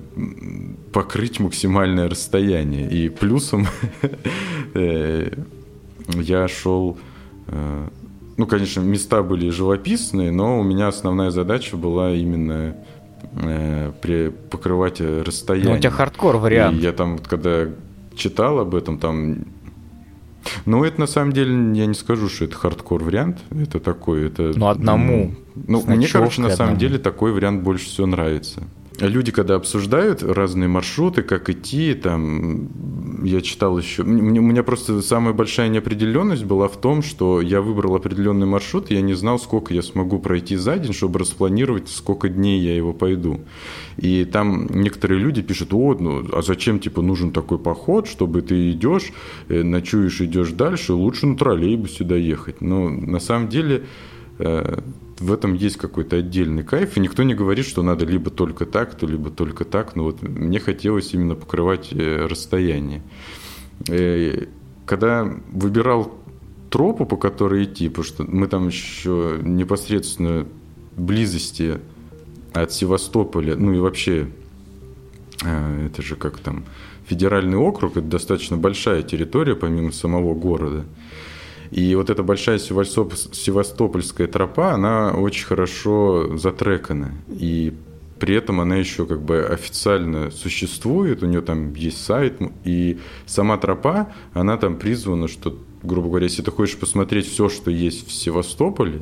покрыть максимальное расстояние. И плюсом <laughs> э, я шел... Э, ну, конечно, места были живописные, но у меня основная задача была именно покрывать расстояние. Ну, у тебя хардкор вариант. И я там, когда читал об этом, там ну, это на самом деле, я не скажу, что это хардкор вариант. Это такой, это... Ну, одному. Ну, мне, короче, на самом деле такой вариант больше всего нравится. Люди, когда обсуждают разные маршруты, как идти, там, я читал еще... У меня просто самая большая неопределенность была в том, что я выбрал определенный маршрут, я не знал, сколько я смогу пройти за день, чтобы распланировать, сколько дней я его пойду. И там некоторые люди пишут, о, ну, а зачем, типа, нужен такой поход, чтобы ты идешь, э, ночуешь, идешь дальше, лучше на троллейбусе доехать. Но на самом деле э, в этом есть какой-то отдельный кайф, и никто не говорит, что надо либо только так, то либо только так, но вот мне хотелось именно покрывать э, расстояние. Э, когда выбирал тропу, по которой идти, потому что мы там еще непосредственно близости от Севастополя, ну и вообще, э, это же как там, федеральный округ, это достаточно большая территория, помимо самого города – и вот эта большая севастопольская тропа, она очень хорошо затрекана. И при этом она еще как бы официально существует, у нее там есть сайт, и сама тропа, она там призвана, что, грубо говоря, если ты хочешь посмотреть все, что есть в Севастополе,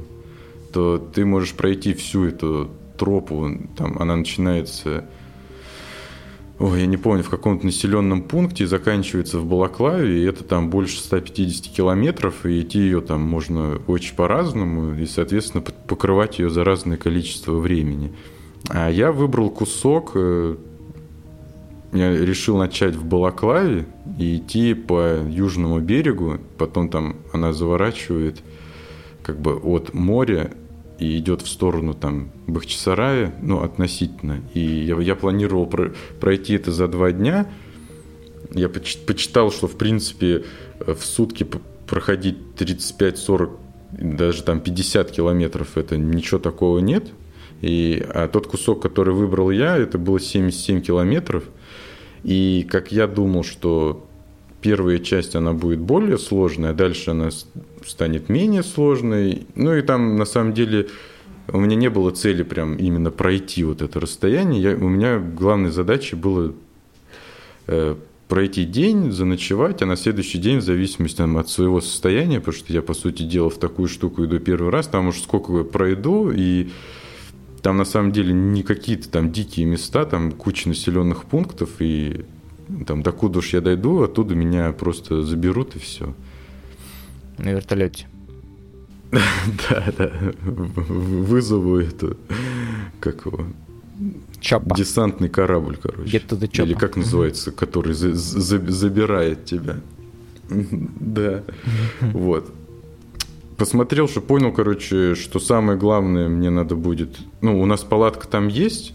то ты можешь пройти всю эту тропу, там она начинается ой, я не помню, в каком-то населенном пункте заканчивается в Балаклаве, и это там больше 150 километров, и идти ее там можно очень по-разному, и, соответственно, покрывать ее за разное количество времени. А я выбрал кусок, э, я решил начать в Балаклаве и идти по южному берегу, потом там она заворачивает как бы от моря и идет в сторону там Бахчисарая, ну, относительно. И я, я планировал про, пройти это за два дня. Я почитал, что, в принципе, в сутки проходить 35-40, даже там 50 километров, это ничего такого нет. И, а тот кусок, который выбрал я, это было 77 километров. И как я думал, что первая часть, она будет более сложная, дальше она станет менее сложной. Ну и там, на самом деле, у меня не было цели прям именно пройти вот это расстояние. Я, у меня главной задачей было э, пройти день, заночевать, а на следующий день, в зависимости там, от своего состояния, потому что я, по сути дела, в такую штуку иду первый раз, там уж сколько я пройду, и там на самом деле не какие-то там дикие места, там куча населенных пунктов, и там докуда уж я дойду, оттуда меня просто заберут и все. На вертолете. <laughs> Да, да. Вызову эту, как его, Чапа. Десантный корабль, короче. Или как называется, который за, за, забирает тебя. <laughs> Да. Вот. Посмотрел, что понял, короче, что самое главное мне надо будет... Ну, у нас палатка там есть,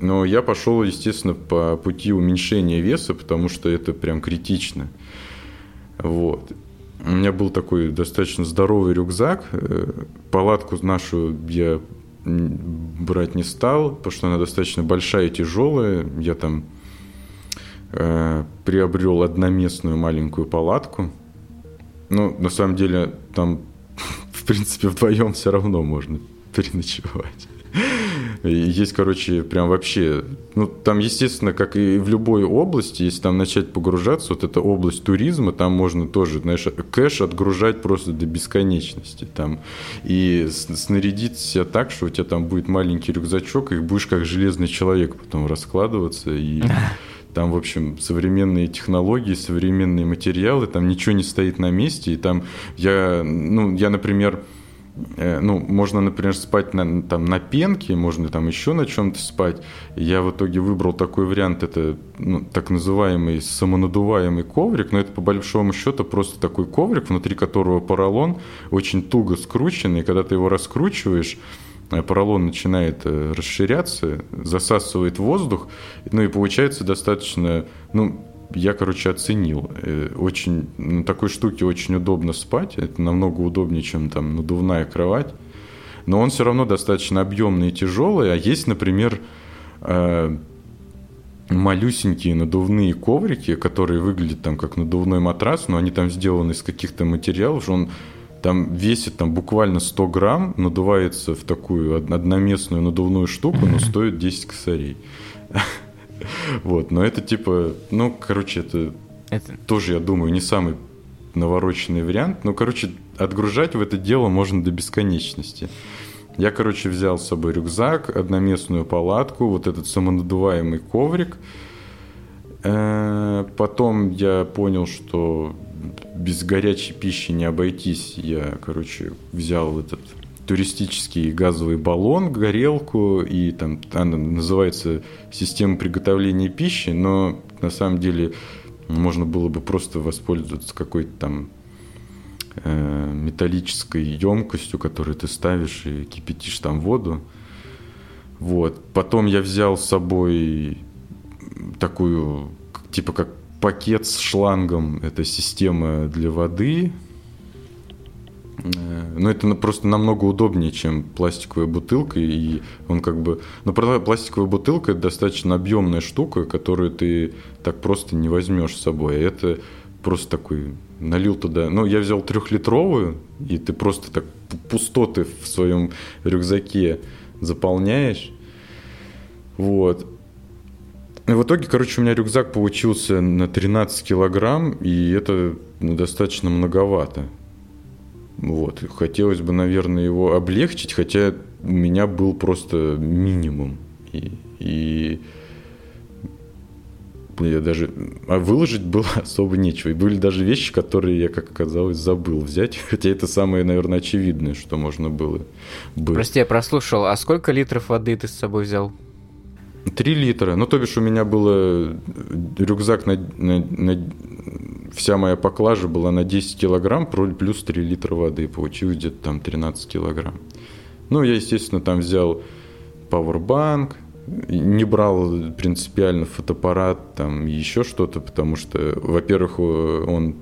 но я пошел, естественно, по пути уменьшения веса, потому что это прям критично. Вот. У меня был такой достаточно здоровый рюкзак. Э, палатку нашу я брать не стал, потому что она достаточно большая и тяжелая. Я там э, приобрел одноместную маленькую палатку. Ну, на самом деле, там, <laughs> в принципе, вдвоем все равно можно переночевать. Есть, короче, прям вообще... Ну, там, естественно, как и в любой области, если там начать погружаться, вот эта область туризма, там можно тоже, знаешь, кэш отгружать просто до бесконечности. Там, и снарядить себя так, что у тебя там будет маленький рюкзачок, и будешь как железный человек потом раскладываться, и там, в общем, современные технологии, современные материалы, там ничего не стоит на месте, и там я, ну, я, например, ну, можно, например, спать на, там, на пенке, можно там еще на чем-то спать. Я в итоге выбрал такой вариант, это ну, так называемый самонадуваемый коврик, но это по большому счету просто такой коврик, внутри которого поролон очень туго скрученный, и когда ты его раскручиваешь, э, поролон начинает э, расширяться, засасывает воздух, ну и получается достаточно, ну, я, короче, оценил. Э, очень, на такой штуке очень удобно спать. Это намного удобнее, чем там надувная кровать. Но он все равно достаточно объемный и тяжелый. А есть, например, э, малюсенькие надувные коврики, которые выглядят там как надувной матрас, но они там сделаны из каких-то материалов, он там весит там буквально 100 грамм, надувается в такую одноместную надувную штуку, но стоит 10 косарей. <laughs> <laughs> Вот, но это типа, ну, короче, это, это тоже, я думаю, не самый навороченный вариант. Ну, короче, отгружать в это дело можно до бесконечности. Я, короче, взял с собой рюкзак, одноместную палатку, вот этот самонадуваемый коврик. Э, потом я понял, что без горячей пищи не обойтись. Я, короче, взял этот туристический газовый баллон, горелку, и там она называется система приготовления пищи, но на самом деле можно было бы просто воспользоваться какой-то там э, металлической емкостью, которую ты ставишь и кипятишь там воду. Вот. Потом я взял с собой такую, типа как пакет с шлангом. Это система для воды, но это просто намного удобнее, чем пластиковая бутылка. И он как бы... Ну, пластиковая бутылка – это достаточно объемная штука, которую ты так просто не возьмешь с собой. Это просто такой налил туда. Ну, я взял трехлитровую, и ты просто так пустоты в своем рюкзаке заполняешь. Вот. И в итоге, короче, у меня рюкзак получился на 13 килограмм, и это ну, достаточно многовато. Вот. Хотелось бы, наверное, его облегчить, хотя у меня был просто минимум. И, и я даже... А выложить было <laughs> особо нечего. И были даже вещи, которые я, как оказалось, забыл взять. <laughs> Хотя это самое, наверное, очевидное, что можно было бы. Прости, я прослушал. А сколько литров воды ты с собой взял? Три литра. Ну, то бишь, у меня было рюкзак на, на, на вся моя поклажа была на 10 килограмм, плюс 3 литра воды. Получилось где-то там 13 килограмм. Ну, я, естественно, там взял пауэрбанк, не брал принципиально фотоаппарат, там еще что-то, потому что, во-первых, он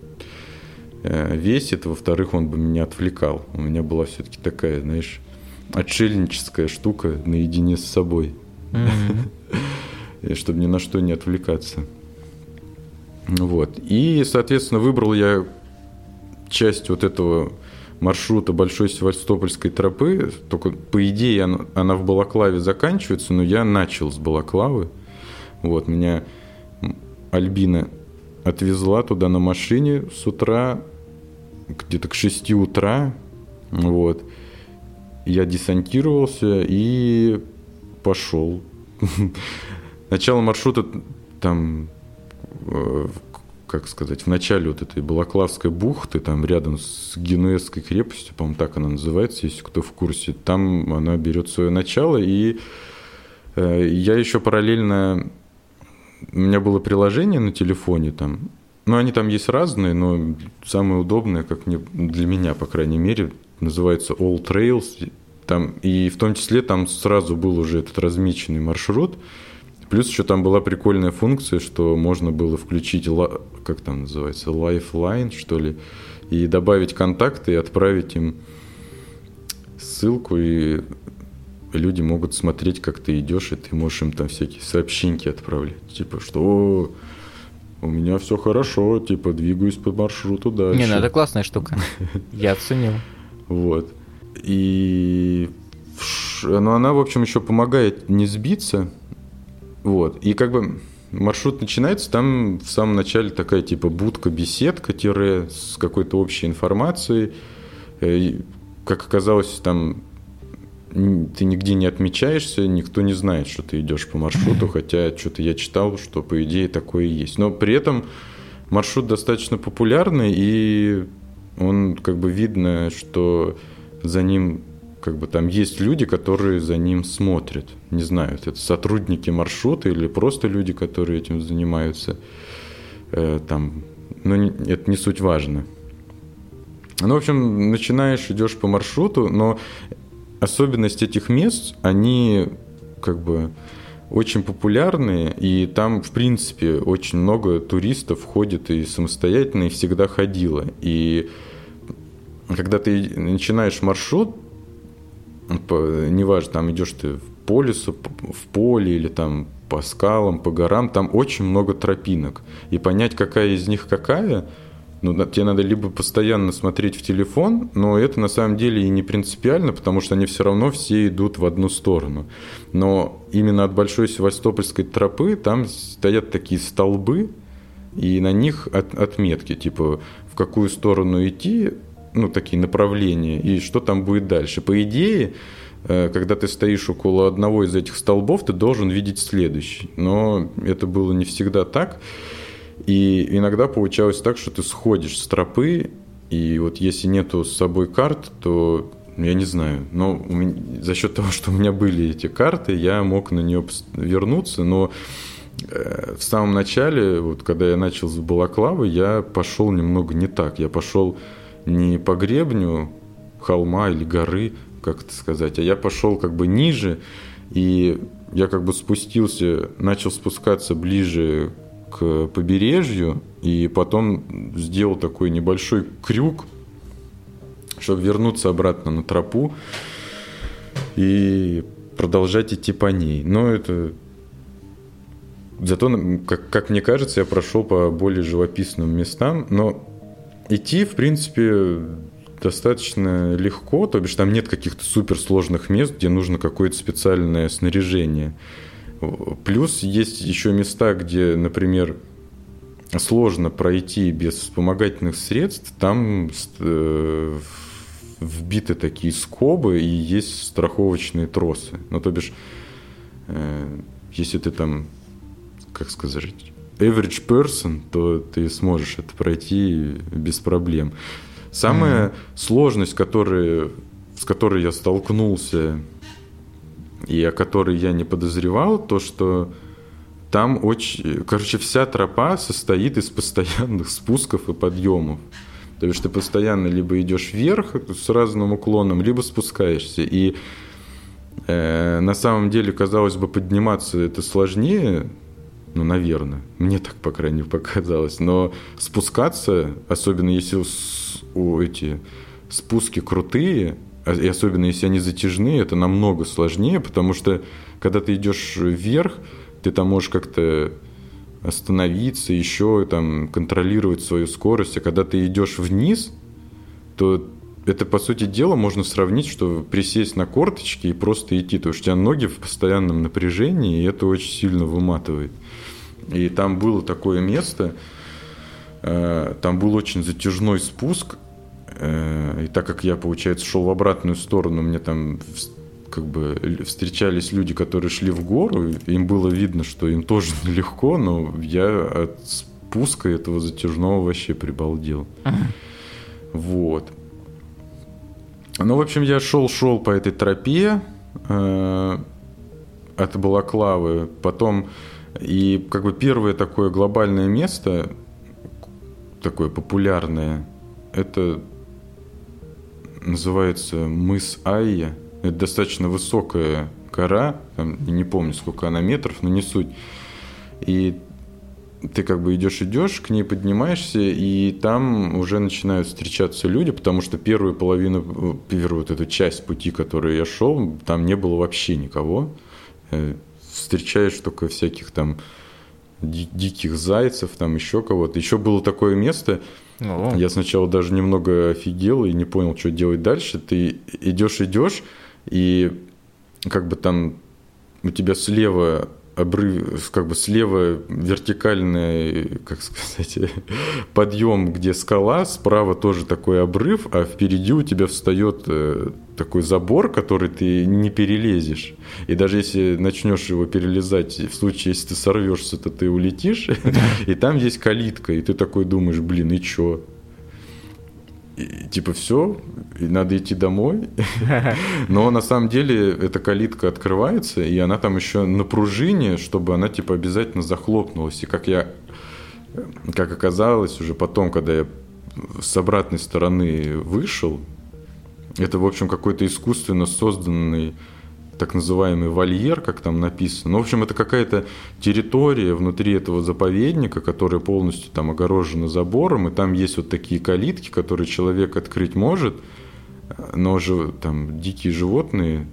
э, весит, во-вторых, он бы меня отвлекал. У меня была все-таки такая, знаешь, отшельническая штука наедине с собой, mm-hmm. <laughs> чтобы ни на что не отвлекаться. Вот. И, соответственно, выбрал я часть вот этого маршрута Большой Севастопольской тропы. Только, по идее, она, она в Балаклаве заканчивается, но я начал с Балаклавы. Вот, меня Альбина отвезла туда на машине с утра, где-то к 6 утра. Вот. Я десантировался и пошел. <laughs> Начало маршрута там как сказать, в начале вот этой Балаклавской бухты, там рядом с Генуэзской крепостью, по-моему, так она называется, если кто в курсе, там она берет свое начало, и э, я еще параллельно, у меня было приложение на телефоне там, ну, они там есть разные, но самое удобное, как мне, для меня, по крайней мере, называется All Trails, там, и в том числе там сразу был уже этот размеченный маршрут, Плюс еще там была прикольная функция, что можно было включить, как там называется, Lifeline, что ли, и добавить контакты и отправить им ссылку, и люди могут смотреть, как ты идешь, и ты можешь им там всякие сообщения отправлять. Типа, что у меня все хорошо, типа, двигаюсь по маршруту дальше. Не, ну это классная штука. Я оценил. Вот. И ну, она, в общем, еще помогает не сбиться, вот. И как бы маршрут начинается, там в самом начале такая типа будка, беседка, тире с какой-то общей информацией. Э, и, как оказалось, там ты нигде не отмечаешься, никто не знает, что ты идешь по маршруту, <laughs> хотя что-то я читал, что по идее такое есть. Но при этом маршрут достаточно популярный, и он как бы видно, что за ним как бы там есть люди, которые за ним смотрят. Не знаю, это сотрудники маршрута или просто люди, которые этим занимаются. Э, там, но не, это не суть важно. Ну, в общем, начинаешь, идешь по маршруту, но особенность этих мест, они как бы очень популярные, и там, в принципе, очень много туристов ходит и самостоятельно, и всегда ходило. И когда ты начинаешь маршрут, неважно, там идешь ты по лесу, в поле или там по скалам, по горам, там очень много тропинок. И понять, какая из них какая, ну, тебе надо либо постоянно смотреть в телефон, но это на самом деле и не принципиально, потому что они все равно все идут в одну сторону. Но именно от Большой Севастопольской тропы там стоят такие столбы, и на них от, отметки, типа в какую сторону идти, ну, такие направления, и что там будет дальше. По идее, э, когда ты стоишь около одного из этих столбов, ты должен видеть следующий. Но это было не всегда так. И иногда получалось так, что ты сходишь с тропы, и вот если нету с собой карт, то ну, я не знаю, но меня, за счет того, что у меня были эти карты, я мог на нее вернуться, но э, в самом начале, вот когда я начал с Балаклавы, я пошел немного не так. Я пошел не по гребню холма или горы, как это сказать, а я пошел как бы ниже, и я как бы спустился, начал спускаться ближе к побережью, и потом сделал такой небольшой крюк, чтобы вернуться обратно на тропу и продолжать идти по ней. Но это... Зато, как, как мне кажется, я прошел по более живописным местам, но идти, в принципе, достаточно легко, то бишь там нет каких-то суперсложных мест, где нужно какое-то специальное снаряжение. Плюс есть еще места, где, например, сложно пройти без вспомогательных средств. Там э, вбиты такие скобы и есть страховочные тросы. Ну, то бишь, э, если ты там, как сказать, average person, то ты сможешь это пройти без проблем. Самая mm-hmm. сложность, которая, с которой я столкнулся и о которой я не подозревал, то, что там очень... Короче, вся тропа состоит из постоянных спусков и подъемов. То есть ты постоянно либо идешь вверх с разным уклоном, либо спускаешься. И э, на самом деле, казалось бы, подниматься это сложнее, ну, наверное. Мне так, по крайней мере, <laughs> показалось. Но спускаться, особенно если у, эти спуски крутые, а, и особенно если они затяжные, это намного сложнее, потому что когда ты идешь вверх, ты там можешь как-то остановиться, еще там контролировать свою скорость, а когда ты идешь вниз, то это, по сути дела, можно сравнить, что присесть на корточки и просто идти, потому что у тебя ноги в постоянном напряжении, и это очень сильно выматывает. И там было такое место, э, там был очень затяжной спуск, Э, и так как я, получается, шел в обратную сторону, мне там как бы встречались люди, которые шли в гору, им было видно, что им тоже <laughs> нелегко, но я от спуска этого затяжного вообще прибалдел. Вот. Ну, в общем, я шел-шел по этой тропе э, от Балаклавы, потом и как бы первое такое глобальное место, такое популярное, это называется мыс Айя. Это достаточно высокая гора, там, не помню, сколько она метров, но не суть. И ты как бы идешь, идешь, к ней поднимаешься, и там уже начинают встречаться люди, потому что первую половину, первую вот эту часть пути, которую я шел, там не было вообще никого. Встречаешь только всяких там диких зайцев, там еще кого-то. Еще было такое место, о. Я сначала даже немного офигел и не понял, что делать дальше. Ты идешь, идешь, и как бы там у тебя слева обрыв, как бы слева вертикальный, как сказать, <laughs> подъем, где скала, справа тоже такой обрыв, а впереди у тебя встает э, такой забор, который ты не перелезешь. И даже если начнешь его перелезать, в случае, если ты сорвешься, то ты улетишь, <laughs> и там есть калитка, и ты такой думаешь, блин, и чё? И, типа все, и надо идти домой. <laughs> Но на самом деле эта калитка открывается, и она там еще на пружине, чтобы она типа обязательно захлопнулась. И как я, как оказалось уже потом, когда я с обратной стороны вышел, это, в общем, какой-то искусственно созданный так называемый вольер, как там написано. Ну, в общем, это какая-то территория внутри этого заповедника, которая полностью там огорожена забором, и там есть вот такие калитки, которые человек открыть может, но же там дикие животные,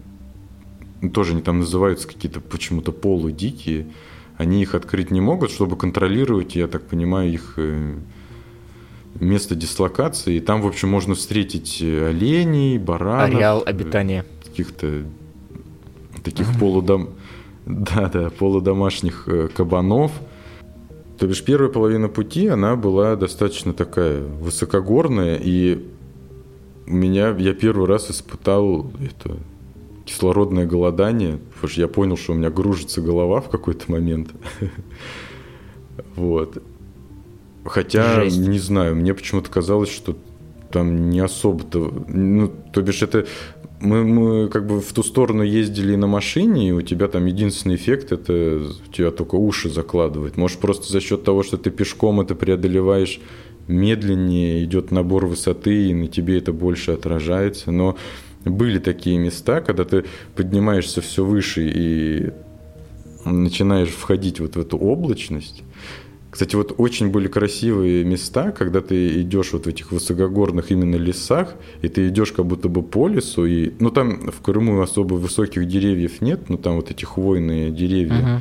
тоже они там называются какие-то почему-то полудикие, они их открыть не могут, чтобы контролировать, я так понимаю, их э, место дислокации. И там, в общем, можно встретить э, оленей, баранов. Ареал обитания. Каких-то таких полудом... <laughs> Да, да, полудомашних э, кабанов. То бишь первая половина пути, она была достаточно такая высокогорная, и у меня, я первый раз испытал это кислородное голодание, потому что я понял, что у меня гружится голова в какой-то момент. <laughs> Вот. Хотя, Жесть. не знаю, мне почему-то казалось, что там не особо-то... Ну, то бишь это... Мы, мы как бы в ту сторону ездили на машине, и у тебя там единственный эффект – это у тебя только уши закладывает. Может, просто за счет того, что ты пешком это преодолеваешь медленнее, идет набор высоты, и на тебе это больше отражается. Но были такие места, когда ты поднимаешься все выше и начинаешь входить вот в эту облачность. Кстати, вот очень были красивые места, когда ты идешь вот в этих высокогорных именно лесах, и ты идешь как будто бы по лесу, и, ну там в Крыму особо высоких деревьев нет, но там вот эти хвойные деревья, uh-huh.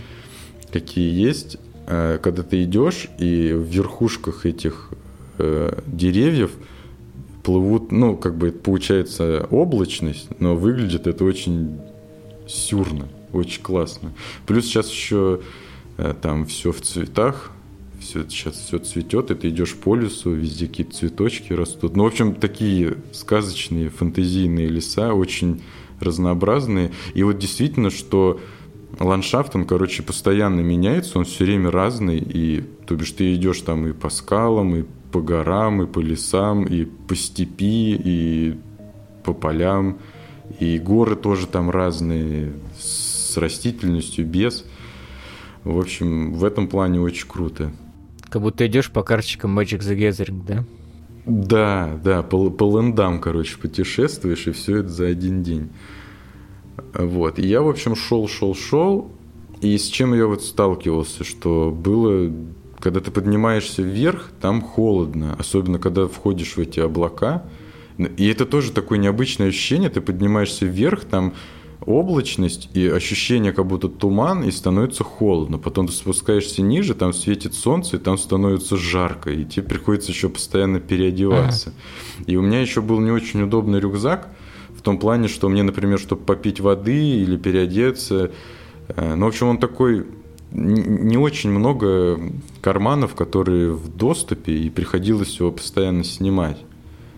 какие есть, а, когда ты идешь, и в верхушках этих э, деревьев плывут, ну, как бы получается облачность, но выглядит это очень сюрно, очень классно. Плюс сейчас еще э, там все в цветах, все сейчас все цветет, и ты идешь по лесу, везде какие-то цветочки растут. Ну, в общем, такие сказочные, фантазийные леса, очень разнообразные. И вот действительно, что ландшафт, он, короче, постоянно меняется, он все время разный, и то бишь ты идешь там и по скалам, и по горам, и по лесам, и по степи, и по полям. И горы тоже там разные, с растительностью, без. В общем, в этом плане очень круто. Как будто идешь по карточкам Magic the Gathering, да? Да, да, по, по лендам, короче, путешествуешь, и все это за один день. Вот. И я, в общем, шел, шел, шел. И с чем я вот сталкивался, что было когда ты поднимаешься вверх, там холодно, особенно когда входишь в эти облака. И это тоже такое необычное ощущение, ты поднимаешься вверх, там облачность и ощущение, как будто туман, и становится холодно. Потом ты спускаешься ниже, там светит солнце, и там становится жарко, и тебе приходится еще постоянно переодеваться. Ага. И у меня еще был не очень удобный рюкзак, в том плане, что мне, например, чтобы попить воды или переодеться, э, ну, в общем, он такой не очень много карманов, которые в доступе, и приходилось его постоянно снимать,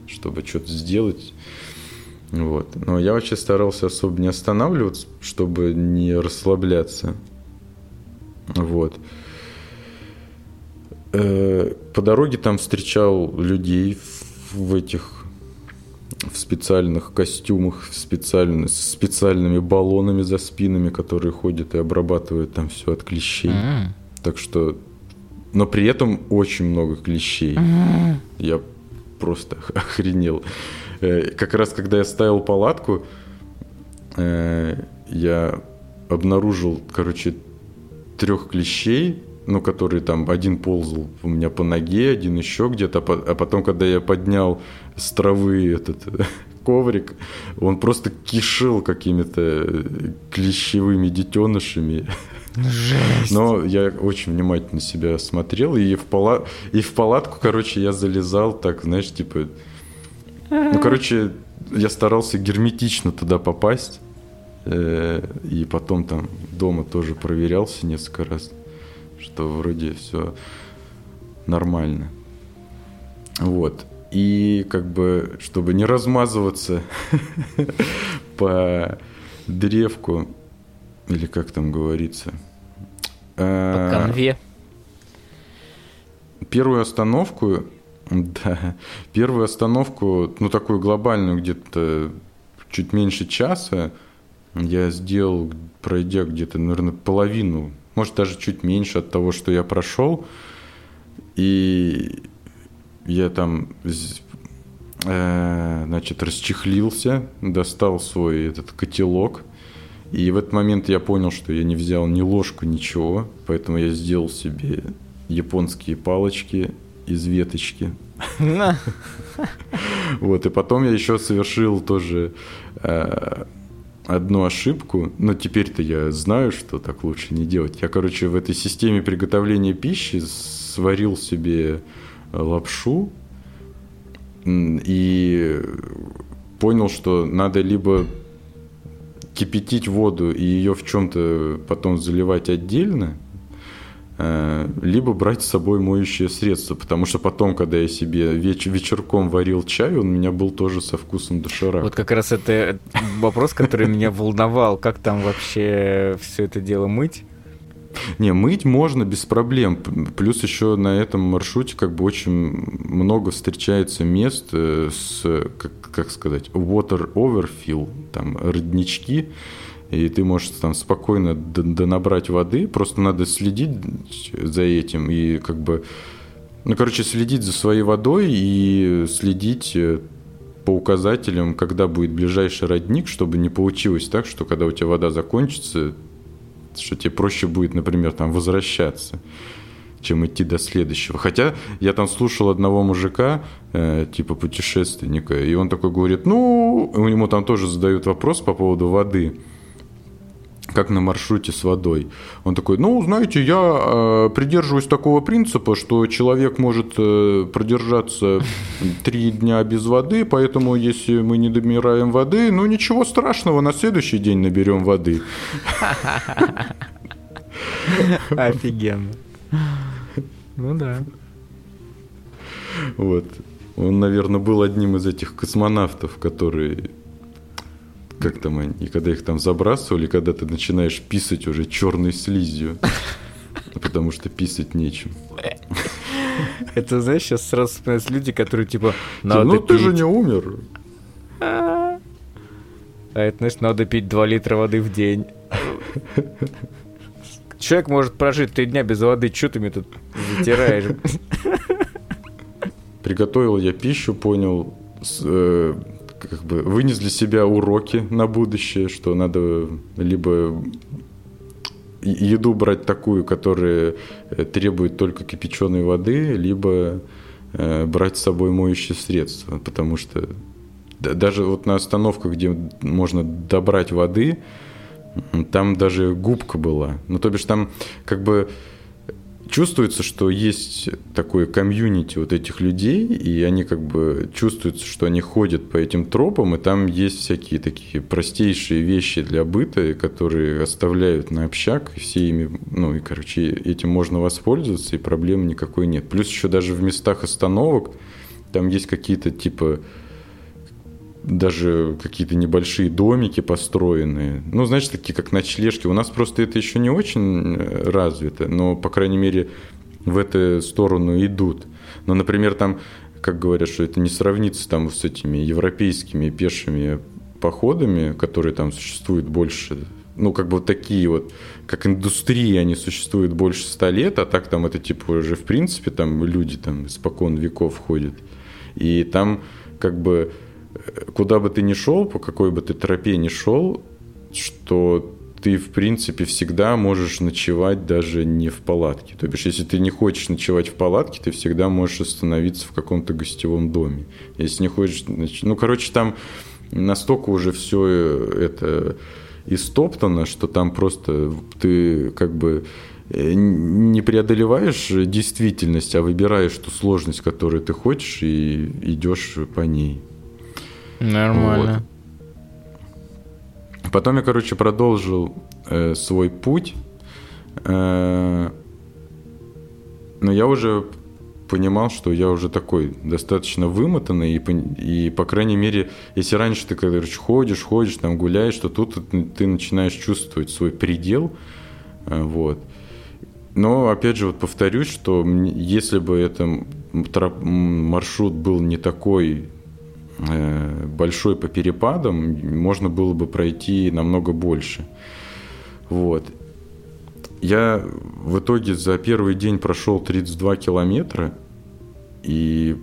чтобы что-то сделать. Вот. Но я вообще старался особо не останавливаться, чтобы не расслабляться. Вот. Э, по дороге там встречал людей в этих в специальных костюмах, специально, с специальными баллонами за спинами, которые ходят и обрабатывают там все от клещей. Mm-hmm. Так что... Но при этом очень много клещей. Mm-hmm. Я просто <laughs> охренел. Э, как раз когда я ставил палатку, э, я обнаружил, короче, трех клещей, ну, которые там один ползал у меня по ноге, один еще где-то, а потом, когда я поднял с травы этот <laughs> коврик, он просто кишил какими-то клещевыми детенышами. Жесть. Но я очень внимательно себя смотрел, и в, пала... и в палатку, короче, я залезал так, знаешь, типа... Ну, короче, я старался герметично туда попасть, э, и потом там дома тоже проверялся несколько раз что вроде все нормально. Вот. И как бы, чтобы не размазываться <laughs> по древку, или как там говорится. По а, конве. Первую остановку, да, первую остановку, ну такую глобальную, где-то чуть меньше часа, я сделал, пройдя где-то, наверное, половину может даже чуть меньше от того, что я прошел. И я там, э, значит, расчехлился, достал свой этот котелок И в этот момент я понял, что я не взял ни ложку, ничего, поэтому я сделал себе японские палочки из веточки. <laughs> Вот, и потом я еще совершил тоже э, одну ошибку, но теперь-то я знаю, что так лучше не делать. Я, короче, в этой системе приготовления пищи сварил себе лапшу и понял, что надо либо кипятить воду и ее в чем-то потом заливать отдельно, э, либо брать с собой моющее средство, потому что потом, когда я себе веч- вечерком варил чай, он у меня был тоже со вкусом доширака. Вот как раз это вопрос, который меня волновал, как там вообще все это дело мыть? Не, мыть можно без проблем. Плюс еще на этом маршруте как бы очень много встречается мест э, с, как, как сказать, water overfill, там роднички, и ты можешь там спокойно донабрать воды, просто надо следить за этим и как бы, ну, короче, следить за своей водой и следить э, по указателям, когда будет ближайший родник, чтобы не получилось так, что когда у тебя вода закончится, что тебе проще будет, например, там возвращаться, чем идти до следующего. Хотя я там слушал одного мужика, э, типа путешественника, и он такой говорит, ну, у него там тоже задают вопрос по поводу воды как на маршруте с водой. Он такой, ну, знаете, я э, придерживаюсь такого принципа, что человек может э, продержаться <laughs> три дня без воды, поэтому если мы не домираем воды, ну, ничего страшного, на следующий день наберем воды. <laughs> Офигенно. Ну да. Вот. Он, наверное, был одним из этих космонавтов, которые как там они, и когда их там забрасывали, когда ты начинаешь писать уже черной слизью, <laughs> потому что писать нечем. Это, знаешь, сейчас сразу вспоминаются люди, которые типа... Надо ну ты же не умер. А это, значит, надо пить 2 литра воды в день. Человек может прожить три дня без воды, что ты мне тут затираешь? Приготовил я пищу, понял, э, как бы вынес для себя уроки на будущее, что надо либо еду брать такую, которая э, требует только кипяченой воды, либо э, брать с собой моющее средство, потому что даже вот на остановках, где можно добрать воды, там даже губка была. Ну, то бишь там как бы чувствуется, что есть такое комьюнити вот этих людей, и они как бы чувствуются, что они ходят по этим тропам, и там есть всякие такие простейшие вещи для быта, которые оставляют на общак, и все ими, ну и, короче, этим можно воспользоваться, и проблем никакой нет. Плюс еще даже в местах остановок там есть какие-то типа даже какие-то небольшие домики построенные. Ну, знаете, такие как ночлежки. У нас просто это еще не очень э, развито, но, по крайней мере, в эту сторону идут. Но, например, там, как говорят, что это не сравнится там с этими европейскими пешими походами, которые там существуют больше, ну, как бы вот такие вот, как индустрии, они существуют больше ста лет, а так там это типа уже в принципе там люди там испокон веков ходят. И там как бы куда бы ты ни шел, по какой бы ты тропе ни шел, что ты, в принципе, всегда можешь ночевать даже не в палатке. То бишь, если ты не хочешь ночевать в палатке, ты всегда можешь остановиться в каком-то гостевом доме. Если не хочешь... Ну, короче, там настолько уже все это истоптано, что там просто ты как бы э, не преодолеваешь действительность, а выбираешь ту сложность, которую ты хочешь, и идешь по ней. Нормально. Вот. Потом я, короче, продолжил э, свой путь. Э, но я уже понимал, что я уже такой достаточно вымотанный, и, и по крайней мере, если раньше ты, короче, ходишь, ходишь, там гуляешь, то тут ты начинаешь чувствовать свой предел, э, вот. Но, опять же, вот повторюсь, что если бы этот маршрут был не такой большой по перепадам, можно было бы пройти намного больше. Вот. Я в итоге за первый день прошел 32 километра, и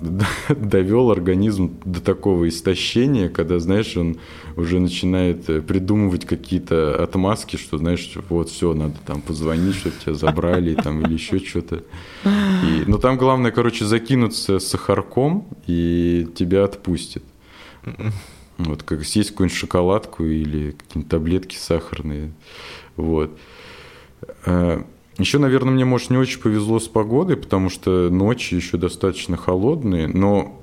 <laughs> довел организм до такого истощения, когда, знаешь, он уже начинает э, придумывать какие-то отмазки, что, знаешь, вот все, надо там позвонить, чтобы тебя забрали там, или еще что-то. Но там главное, короче, закинуться сахарком, и тебя отпустит. Вот, как съесть какую-нибудь шоколадку или какие-нибудь таблетки сахарные. Вот. Еще, наверное, мне, может, не очень повезло с погодой, потому что ночи еще достаточно холодные, но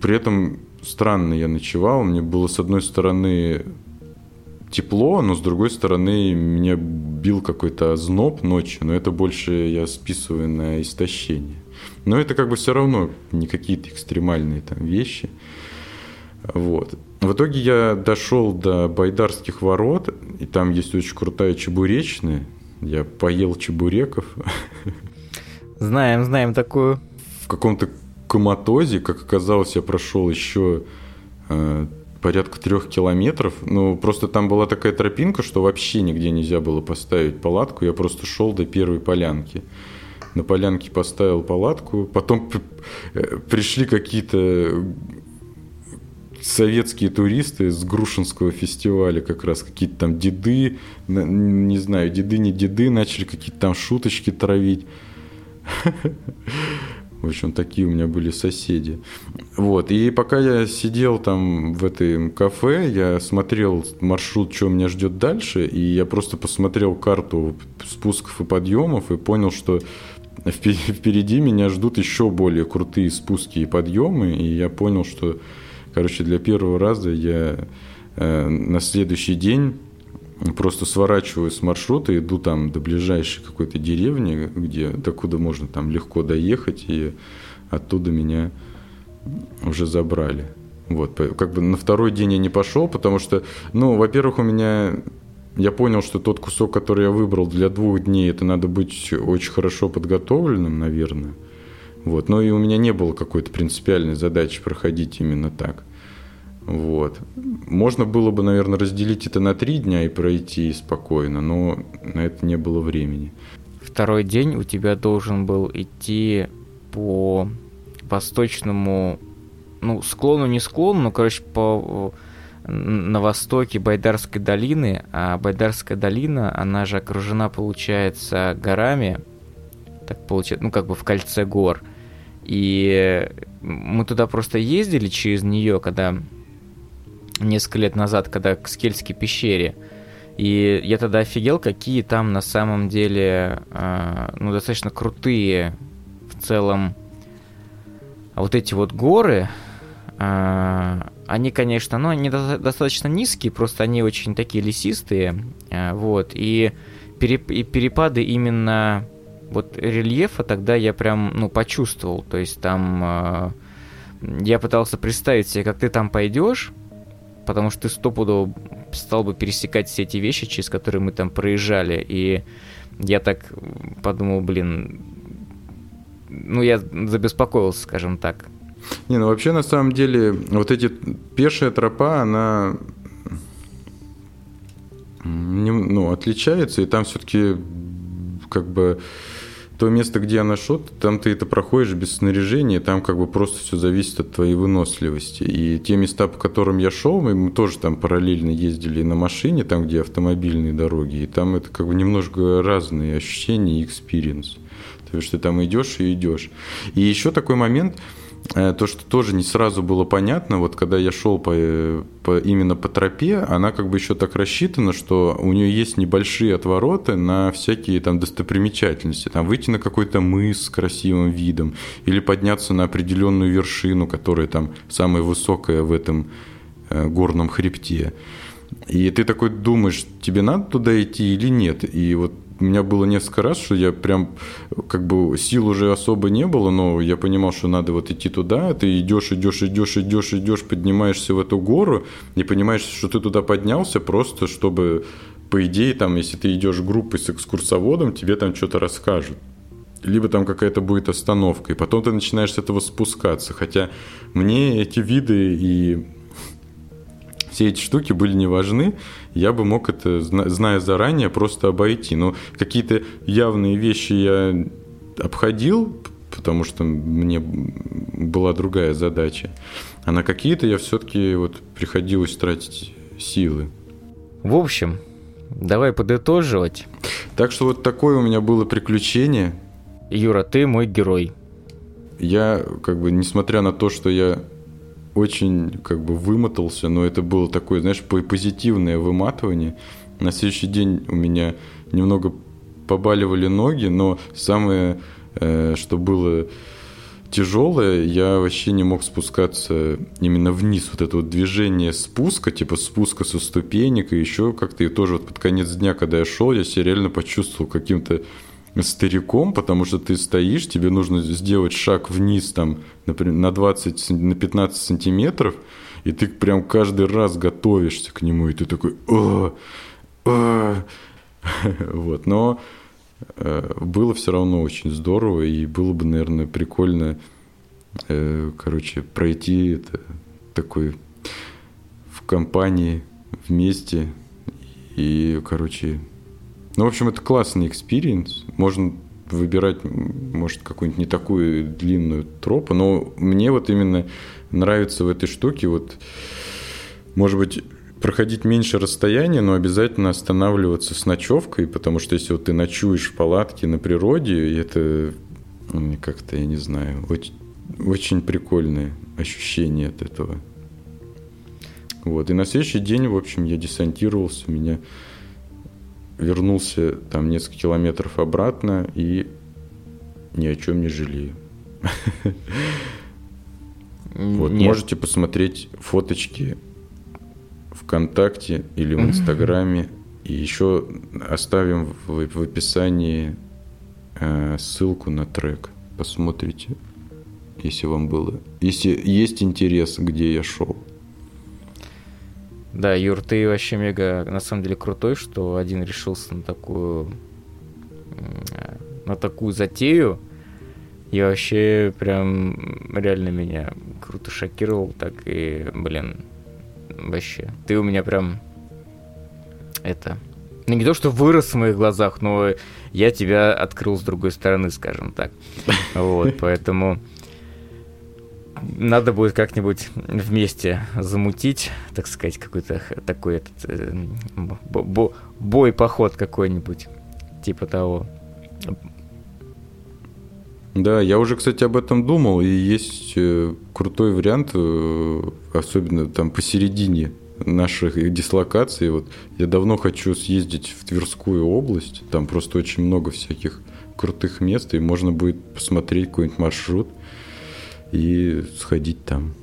при этом странно я ночевал. Мне было, с одной стороны, тепло, но с другой стороны, меня бил какой-то озноб ночью, но это больше я списываю на истощение. Но это как бы все равно не какие-то экстремальные там вещи. Вот. В итоге я дошел до Байдарских ворот, и там есть очень крутая чебуречная. Я поел чебуреков. Знаем, знаем такую. В каком-то коматозе, как оказалось, я прошел еще э, порядка трех километров. Ну, просто там была такая тропинка, что вообще нигде нельзя было поставить палатку. Я просто шел до первой полянки. На полянке поставил палатку. Потом э, пришли какие-то советские туристы с Грушинского фестиваля как раз какие-то там деды, не знаю, деды не деды, начали какие-то там шуточки травить. В общем, такие у меня были соседи. Вот. И пока я сидел там в этом кафе, я смотрел маршрут, что меня ждет дальше, и я просто посмотрел карту спусков и подъемов и понял, что впереди меня ждут еще более крутые спуски и подъемы, и я понял, что Короче, для первого раза я э, на следующий день просто сворачиваю с маршрута, иду там до ближайшей какой-то деревни, где докуда можно там легко доехать, и оттуда меня уже забрали. Вот, как бы на второй день я не пошел, потому что, ну, во-первых, у меня я понял, что тот кусок, который я выбрал для двух дней, это надо быть очень хорошо подготовленным, наверное. Вот. Но и у меня не было какой-то принципиальной задачи проходить именно так. Вот. Можно было бы, наверное, разделить это на три дня и пройти спокойно, но на это не было времени. Второй день у тебя должен был идти по восточному, ну, склону, не склону, но, короче, по на востоке Байдарской долины, а Байдарская долина, она же окружена, получается, горами, так получается, ну, как бы в кольце гор. И мы туда просто ездили через нее, когда несколько лет назад, когда к Скельской пещере. И я тогда офигел, какие там на самом деле э, ну, достаточно крутые в целом вот эти вот горы. Э, они, конечно, ну, они достаточно низкие, просто они очень такие лесистые. Э, вот, и, переп и перепады именно вот рельефа тогда я прям, ну, почувствовал. То есть там э, я пытался представить себе, как ты там пойдешь, потому что ты стопудово стал бы пересекать все эти вещи, через которые мы там проезжали. И я так подумал, блин, ну, я забеспокоился, скажем так. Не, ну вообще на самом деле вот эти пешая тропа, она ну, отличается, и там все-таки как бы то место, где я нашел, там ты это проходишь без снаряжения, там как бы просто все зависит от твоей выносливости. И те места, по которым я шел, мы, мы тоже там параллельно ездили на машине, там, где автомобильные дороги, и там это как бы немножко разные ощущения и experience. То есть ты там идешь и идешь. И еще такой момент – то, что тоже не сразу было понятно, вот когда я шел по, по, именно по тропе, она как бы еще так рассчитана, что у нее есть небольшие отвороты на всякие там достопримечательности, там выйти на какой-то мыс с красивым видом или подняться на определенную вершину, которая там самая высокая в этом э, горном хребте. И ты такой думаешь, тебе надо туда идти или нет? И вот у меня было несколько раз, что я прям, как бы, сил уже особо не было, но я понимал, что надо вот идти туда, ты идешь, идешь, идешь, идешь, идешь, поднимаешься в эту гору, и понимаешь, что ты туда поднялся просто, чтобы, по идее, там, если ты идешь группой с экскурсоводом, тебе там что-то расскажут либо там какая-то будет остановка, и потом ты начинаешь с этого спускаться. Хотя мне эти виды и все эти штуки были не важны, я бы мог это, зная заранее, просто обойти. Но какие-то явные вещи я обходил, потому что мне была другая задача. А на какие-то я все-таки вот приходилось тратить силы. В общем, давай подытоживать. Так что вот такое у меня было приключение. Юра, ты мой герой. Я, как бы, несмотря на то, что я очень, как бы, вымотался, но это было такое, знаешь, позитивное выматывание. На следующий день у меня немного побаливали ноги, но самое, э, что было тяжелое, я вообще не мог спускаться именно вниз. Вот это вот движение спуска, типа спуска со ступенек, и еще как-то, и тоже вот под конец дня, когда я шел, я себя реально почувствовал каким-то стариком, потому что ты стоишь, тебе нужно сделать шаг вниз там, например, на 20, на 15 сантиметров, и ты прям каждый раз готовишься к нему, и ты такой, о, о. <laughs> вот, но э, было все равно очень здорово, и было бы, наверное, прикольно, э, короче, пройти это такой в компании вместе, и, короче, ну, в общем, это классный experience. Можно выбирать, может, какую-нибудь не такую длинную тропу, но мне вот именно нравится в этой штуке вот, может быть, проходить меньше расстояния, но обязательно останавливаться с ночевкой, потому что если вот ты ночуешь в палатке на природе, это как-то, я не знаю, очень, очень прикольное ощущение от этого. Вот. И на следующий день, в общем, я десантировался, меня вернулся там несколько километров обратно и ни о чем не жалею. Вот, можете посмотреть фоточки ВКонтакте или в Инстаграме. И еще оставим в, в описании э, ссылку на трек. Посмотрите, если вам было. Если есть интерес, где я шел. Да, Юр, ты вообще мега, на самом деле, крутой, что один решился на такую на такую затею. И вообще прям реально меня круто шокировал, так и, блин, вообще. Ты у меня прям это... Ну, не то, что вырос в моих глазах, но я тебя открыл с другой стороны, скажем так. <laughs> Вот, поэтому надо будет как-нибудь вместе замутить, так сказать, какой-то такой этот, э, бо бой-поход какой-нибудь, типа того. Да, я уже, кстати, об этом думал, и есть э, крутой вариант, э, особенно там посередине наших дислокаций. Вот я давно хочу съездить в Тверскую область, там просто очень много всяких крутых мест, и можно будет посмотреть какой-нибудь маршрут – и сходить там.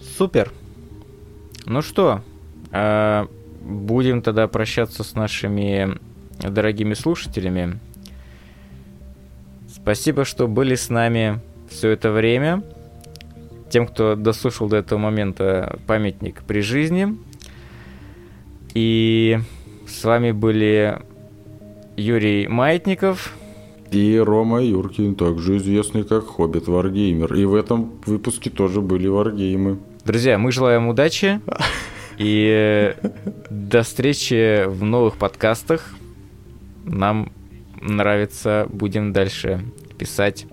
Супер. Ну что, а, будем тогда прощаться с нашими дорогими слушателями. Спасибо, что были с нами все это время. Тем, кто дослушал до этого момента памятник при жизни. И с вами были Юрий Маятников и Рома Юркин, также известный как Хоббит Варгеймер. И в этом выпуске тоже были варгеймы. Друзья, мы желаем удачи и до встречи в новых подкастах. Нам нравится, будем дальше писать.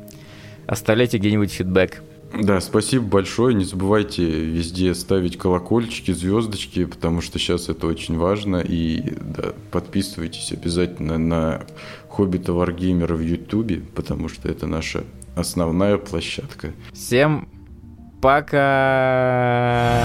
Оставляйте где-нибудь фидбэк. Да, спасибо большое. Не забывайте везде ставить колокольчики, звездочки, потому что сейчас это очень важно. И да, подписывайтесь обязательно на Хоббита Варгеймера в Ютубе, потому что это наша основная площадка. Всем пока!